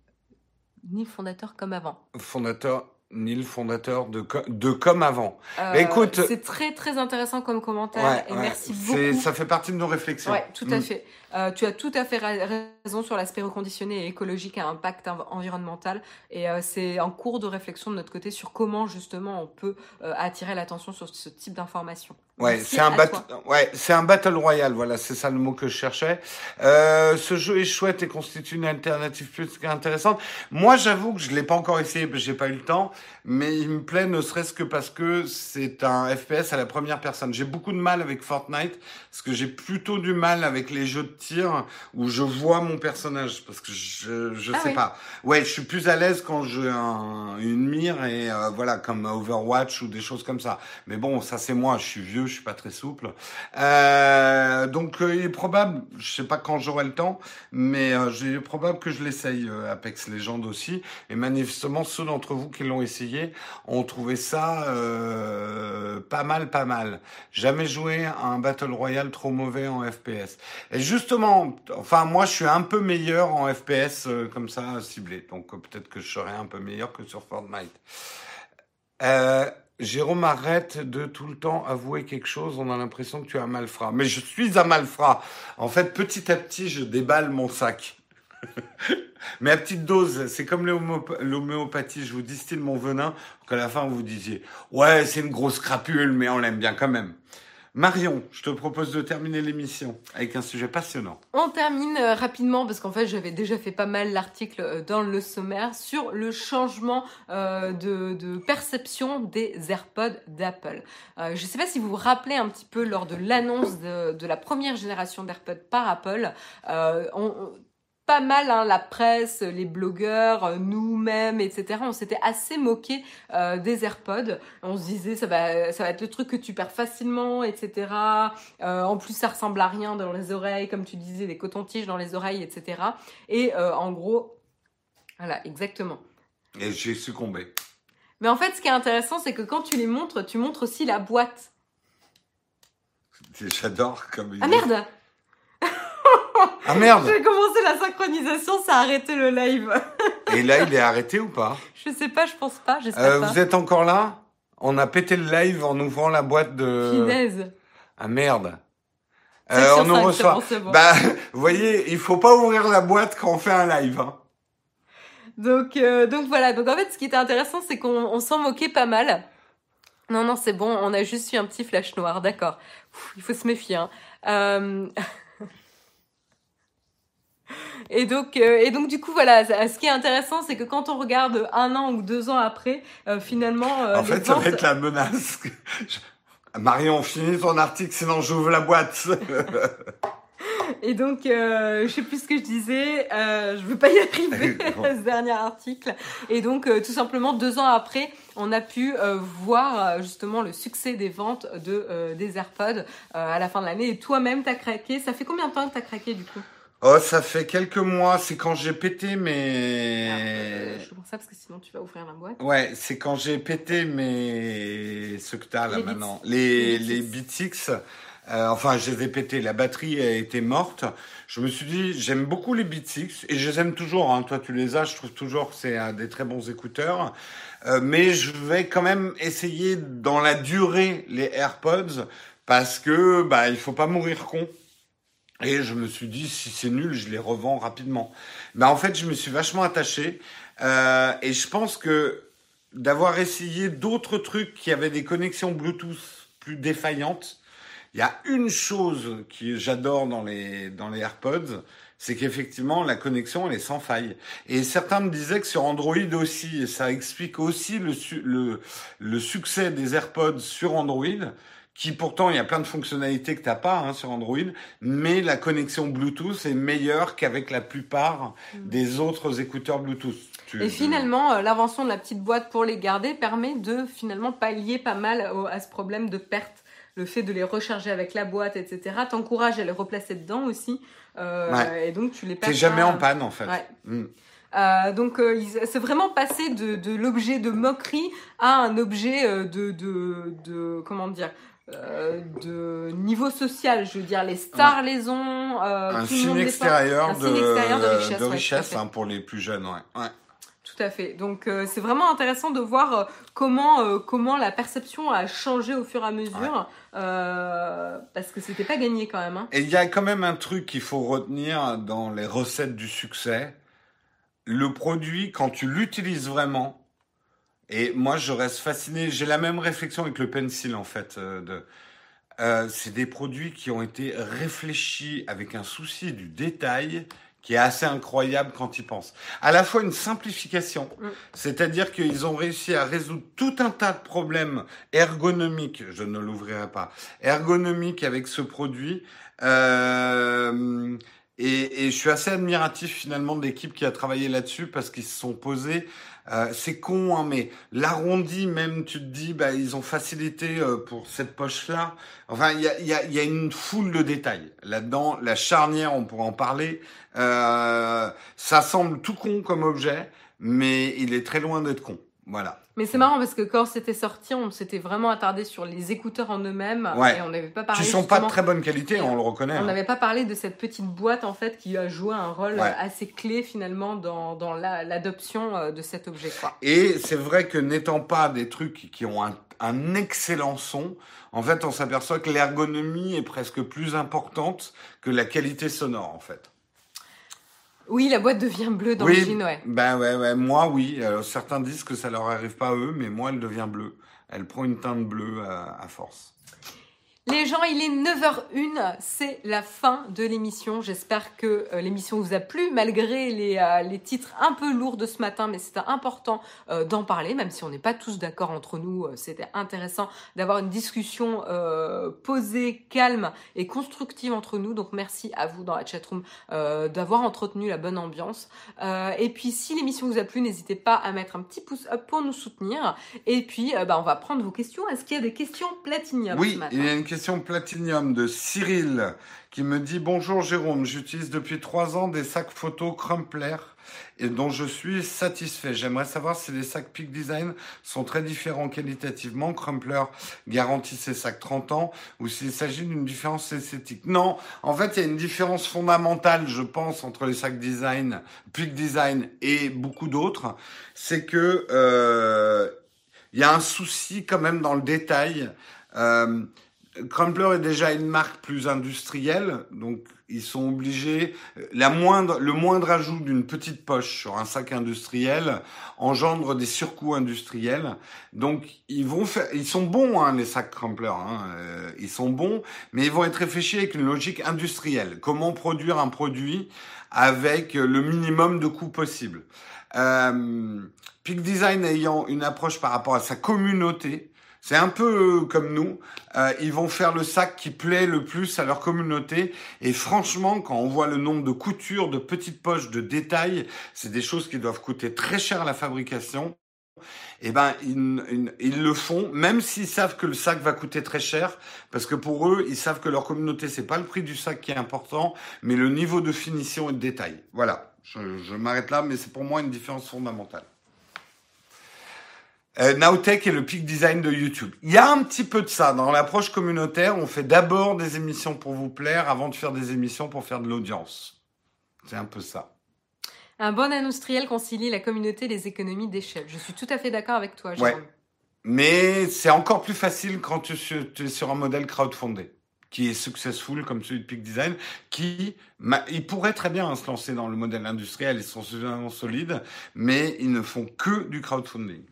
ni fondateur comme avant. Fondateur ni le fondateur de, de comme avant. Euh, écoute, c'est très très intéressant comme commentaire et merci beaucoup. Ça fait partie de nos réflexions. Ouais, tout à mm. fait. Euh, tu as tout à fait raison sur l'aspect reconditionné et écologique à impact environnemental. Et euh, c'est en cours de réflexion de notre côté sur comment justement on peut euh, attirer l'attention sur ce type d'information. Ouais, c'est un battle, ouais, c'est un battle royal. Voilà, c'est ça le mot que je cherchais. Ce jeu est chouette et constitue une alternative plus qu'intéressante. Moi, j'avoue que je l'ai pas encore essayé parce que j'ai pas eu le temps, mais il me plaît ne serait-ce que parce que c'est un FPS à la première personne. J'ai beaucoup de mal avec Fortnite parce que j'ai plutôt du mal avec les jeux de tir où je vois mon personnage parce que je je ah sais pas. Ouais, je suis plus à l'aise quand j'ai un, une mire et euh, voilà comme Overwatch ou des choses comme ça. Mais bon, ça c'est moi, je suis vieux, je suis pas très souple. Euh, donc euh, il est probable, je sais pas quand j'aurai le temps, mais euh, il est probable que je l'essaye euh, Apex Legends aussi et manifestement ceux d'entre vous qui l'ont essayé ont trouvé ça pas mal pas mal. Jamais joué à un battle royale trop mauvais en FPS. Et justement, enfin moi je suis un peu meilleur en FPS euh, comme ça ciblé, donc euh, peut-être que je serai un peu meilleur que sur Fortnite. Euh, Jérôme arrête de tout le temps avouer quelque chose, on a l'impression que tu es un malfrat. Mais je suis un malfrat. En fait, petit à petit, je déballe mon sac. Mais à petite dose, c'est comme l'homéopathie, je vous distille mon venin, qu'à la fin vous disiez, ouais, c'est une grosse crapule, mais on l'aime bien quand même. Marion, je te propose de terminer l'émission avec un sujet passionnant. On termine euh, rapidement parce qu'en fait j'avais déjà fait pas mal l'article euh, dans le sommaire sur le changement euh, de, perception des AirPods d'Apple. je ne sais pas si vous vous rappelez un petit peu lors de l'annonce de, la première génération d'AirPods par Apple, pas mal hein, la presse, les blogueurs, euh, nous-mêmes, etc. On s'était assez moqué euh, des AirPods. On se disait ça va, ça va être le truc que tu perds facilement, etc. Euh, en plus, ça ressemble à rien dans les oreilles, comme tu disais, des cotons-tiges dans les oreilles, etc. Et en gros, voilà, exactement. Et j'ai succombé. Mais en fait, ce qui est intéressant, c'est que quand tu les montres, tu montres aussi la boîte. J'adore comme. Ah merde ah merde J'ai commencé la synchronisation, ça a arrêté le live. Et là, il est arrêté ou pas? Je sais pas, je pense pas, j'espère euh, Vous êtes encore là? On a pété le live en ouvrant la boîte de... Finesse. Ah merde euh, on nous reçoit. Bah, vous voyez, il faut pas ouvrir la boîte quand on fait un live. Hein. Donc, euh, donc voilà. Donc en fait, ce qui était intéressant, c'est qu'on s'en moquait pas mal. Non, non, c'est bon. On a juste eu un petit flash noir. D'accord. Il faut se méfier. Hein. Euh... Et donc, euh, et donc du coup, voilà, ce qui est intéressant, c'est que quand on regarde un an ou deux ans après, euh, finalement... Euh, en fait, ça va être la menace. Marion, finis ton article, sinon j'ouvre la boîte. Et donc, je sais plus ce que je disais, je veux pas y arriver à ce dernier article. Et donc, tout simplement, deux ans après, on a pu voir justement le succès des ventes de des AirPods à la fin de l'année. Et toi-même, t'as craqué. Ça fait combien de temps que t'as craqué du coup? Oh, ça fait quelques mois. C'est quand j'ai pété mes. Ah, euh, je pense ça parce que sinon tu vas ouvrir la boîte. Ouais, c'est quand j'ai pété mes. Ce que t'as là maintenant. Les, les Beats euh, enfin, je les ai pétés. La batterie a été morte. Je me suis dit, j'aime beaucoup les Beats et je les aime toujours. Hein. Toi, tu les as. Je trouve toujours que c'est des très bons écouteurs. Euh, mais je vais quand même essayer dans la durée les AirPods parce que bah il faut pas mourir con. Et je me suis dit, si c'est nul, je les revends rapidement. Mais en fait, je me suis vachement attaché. Euh, et je pense que d'avoir essayé d'autres trucs qui avaient des connexions Bluetooth plus défaillantes, il y a une chose que j'adore dans les, dans les AirPods, c'est qu'effectivement, la connexion, elle est sans faille. Et certains me disaient que sur Android aussi, et ça explique aussi le, le, le succès des AirPods sur Android, qui pourtant il y a plein de fonctionnalités que t'as pas hein, sur Android, mais la connexion Bluetooth est meilleure qu'avec la plupart mm. des autres écouteurs Bluetooth. et finalement, euh, l'invention de la petite boîte pour les garder permet de finalement pallier pas mal à ce problème de perte. Le fait de les recharger avec la boîte, etc., t'encourage à les replacer dedans aussi. Euh, et donc tu les perds. T'es jamais en panne en fait. Mm. Euh, donc c'est vraiment passé de, de l'objet de moquerie à un objet de, de, de comment dire euh, de niveau social, je veux dire, les stars les ont. Euh, un, signe extérieur, de, de richesse, hein, pour les plus jeunes, ouais. ouais. Tout à fait. Donc euh, c'est vraiment intéressant de voir comment comment la perception a changé au fur et à mesure, parce que c'était pas gagné quand même. Hein. Et il y a quand même un truc qu'il faut retenir dans les recettes du succès. Le produit, quand tu l'utilises vraiment, et moi, je reste fasciné. J'ai la même réflexion avec le pencil, en fait. Euh, de, euh, c'est des produits qui ont été réfléchis avec un souci du détail qui est assez incroyable quand ils pensent. À la fois une simplification, mm. c'est-à-dire qu'ils ont réussi à résoudre tout un tas de problèmes ergonomiques, je ne l'ouvrirai pas, ergonomiques avec ce produit. Euh, et, et, je suis assez admiratif finalement de l'équipe qui a travaillé là-dessus parce qu'ils se sont posés euh, c'est con, hein, mais l'arrondi, même, tu te dis, bah, ils ont facilité euh, pour cette poche-là. Enfin, il y a, y, a, y a, une foule de détails là-dedans. La charnière, on pourra en parler. Euh, ça semble tout con comme objet, mais il est très loin d'être con. Voilà. Mais c'est marrant parce que quand c'était sorti, on s'était vraiment attardé sur les écouteurs en eux-mêmes et on n'avait pas parlé. Qui sont pas de très bonne qualité, on le reconnaît. On hein. n'avait pas parlé de cette petite boîte en fait qui a joué un rôle assez clé finalement dans, dans l'adoption euh, de cet objet. Quoi. Et c'est vrai que n'étant pas des trucs qui ont un, un excellent son, en fait, on s'aperçoit que l'ergonomie est presque plus importante que la qualité sonore en fait. Oui, la boîte devient bleue dans oui, le ouais. Ben ouais, ouais. Moi, oui. certains disent que ça leur arrive pas à eux, mais moi, elle devient bleue. Elle prend une teinte bleue à force. Les gens, il est 9h01, c'est la fin de l'émission. J'espère que euh, l'émission vous a plu, malgré les, euh, les, titres un peu lourds de ce matin, mais c'était important euh, d'en parler, même si on n'est pas tous d'accord entre nous. c'était intéressant d'avoir une discussion posée, calme et constructive entre nous. Donc merci à vous dans la chatroom d'avoir entretenu la bonne ambiance. et puis si l'émission vous a plu, n'hésitez pas à mettre un petit pouce up pour nous soutenir. Et puis bah, on va prendre vos questions. Est-ce qu'il y a des questions platinium oui, ce matin il y a une question question Platinium de Cyril qui me dit Bonjour Jérôme, j'utilise depuis trois ans des sacs photo Crumpler et dont je suis satisfait. J'aimerais savoir si les sacs Peak Design sont très différents qualitativement. Crumpler garantit ses sacs 30 ans ou s'il s'agit d'une différence esthétique. Non, en fait, il y a une différence fondamentale, je pense, entre les sacs design, Peak Design et beaucoup d'autres. C'est que euh, il y a un souci quand même dans le détail. Euh, Crumpler est déjà une marque plus industrielle, donc ils sont obligés. La moindre, le moindre ajout d'une petite poche sur un sac industriel engendre des surcoûts industriels. Donc ils vont faire, ils sont bons hein, les sacs Crumpler, hein, euh, ils sont bons, mais ils vont être réfléchis avec une logique industrielle. Comment produire un produit avec le minimum de coûts possible? Euh, Peak Design ayant une approche par rapport à sa communauté, c'est un peu euh, comme nous. Euh, ils vont faire le sac qui plaît le plus à leur communauté. Et franchement, quand on voit le nombre de coutures, de petites poches, de détails, c'est des choses qui doivent coûter très cher la fabrication. Eh ben, ils, le font, même s'ils savent que le sac va coûter très cher, parce que pour eux, ils savent que leur communauté, c'est pas le prix du sac qui est important, mais le niveau de finition et de détail. Voilà. Je m'arrête là, mais c'est pour moi une différence fondamentale. Euh, Nowtech est le peak design de YouTube. Il y a un petit peu de ça dans l'approche communautaire. On fait d'abord des émissions pour vous plaire avant de faire des émissions pour faire de l'audience. C'est un peu ça. Un bon industriel concilie la communauté et les économies d'échelle. Je suis tout à fait d'accord avec toi, Jérôme. Ouais. Mais c'est encore plus facile quand tu, es sur un modèle crowdfundé qui est successful comme celui de Peak Design, qui il pourrait très bien se lancer dans le modèle industriel, ils sont suffisamment solides, mais ils ne font que du crowdfunding.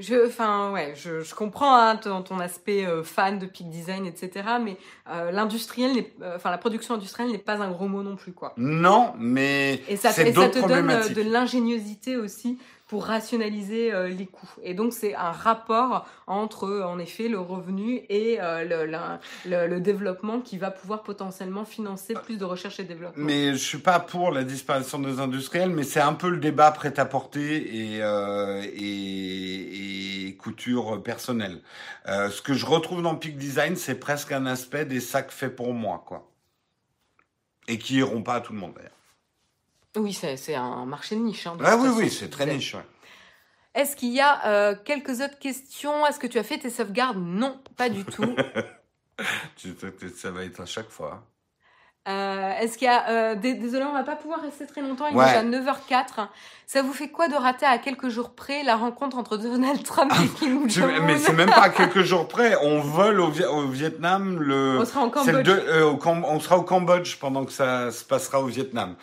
Je, enfin, ouais, je, je comprends hein, ton, ton, aspect euh, fan de peak design, etc. Mais euh, l'industriel, euh, enfin la production industrielle n'est pas un gros mot non plus, quoi. Non, mais et ça, et ça te donne de l'ingéniosité aussi pour rationaliser euh, les coûts. Et donc c'est un rapport entre en effet le revenu et euh, le, développement qui va pouvoir potentiellement financer plus de recherche et développement. Mais je suis pas pour la disparition des industriels, mais c'est un peu le débat prêt-à-porter et, euh, et, et, couture personnelle. Euh, ce que je retrouve dans Peak Design, c'est presque un aspect des sacs faits pour moi, quoi. Et qui iront pas à tout le monde d'ailleurs. Oui, c'est un marché de niche. Hein, ah oui, oui, c'est très niche. Ouais. Est-ce qu'il y a euh, quelques autres questions? Est-ce que tu as fait tes sauvegardes? Non, pas du tout. ça va être à chaque fois. Euh, Est-ce qu'il y a... Euh, désolé, on va pas pouvoir rester très longtemps. Il ouais. est déjà 9h04. Ça vous fait quoi de rater à quelques jours près la rencontre entre Donald Trump et Kim Jong-un? Mais c'est même pas à quelques jours près. On vole au, au Vietnam le... On sera en Cambodge. Le deux, au on sera au Cambodge pendant que ça se passera au Vietnam.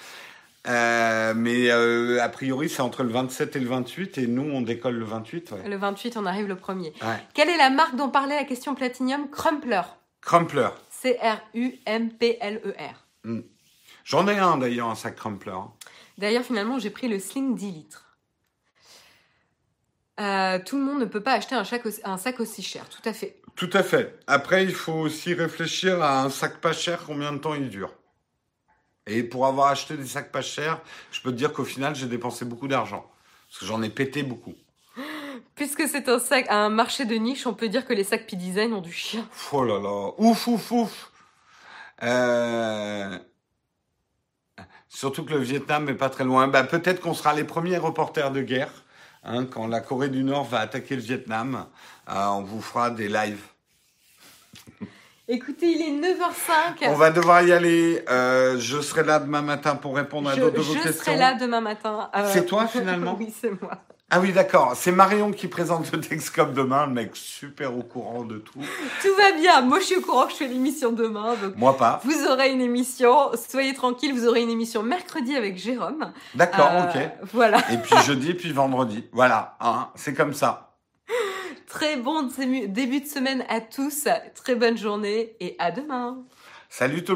Euh, mais euh, a priori, c'est entre le 27 et le 28, et nous, on décolle le 28. Ouais. Le 28, on arrive le premier. Ouais. Quelle est la marque dont parlait la question Platinium Crumpler. Crumpler. C-R-U-M-P-L-E-R. Mm. J'en ai un d'ailleurs, un sac Crumpler. D'ailleurs, finalement, j'ai pris le Sling 10 litres. Euh, tout le monde ne peut pas acheter un sac, aussi, un sac aussi cher, tout à fait. Tout à fait. Après, il faut aussi réfléchir à un sac pas cher, combien de temps il dure. Et pour avoir acheté des sacs pas chers, je peux te dire qu'au final, j'ai dépensé beaucoup d'argent. Parce que j'en ai pété beaucoup. Puisque c'est un sac, un marché de niche, on peut dire que les sacs P-Design ont du chien. Oh là là, ouf, ouf, ouf. Euh... Surtout que le Vietnam est pas très loin. Bah, peut-être qu'on sera les premiers reporters de guerre. Hein, quand la Corée du Nord va attaquer le Vietnam, euh, on vous fera des lives. Écoutez, il est 9h05. On va devoir y aller. Euh, je serai là demain matin pour répondre à d'autres de vos questions. Je serai là demain matin. Euh... C'est toi finalement Oui, c'est moi. Ah oui, d'accord. C'est Marion qui présente le Texcom demain, le mec super au courant de tout. Tout va bien. Moi, je suis au courant que je fais l'émission demain. Donc Moi pas. Vous aurez une émission. Soyez tranquille, vous aurez une émission mercredi avec Jérôme. D'accord, euh, ok. Voilà. Et puis jeudi, puis vendredi. Voilà, hein, c'est comme ça. Très bon début de semaine à tous. Très bonne journée et à demain. Salut tout le monde.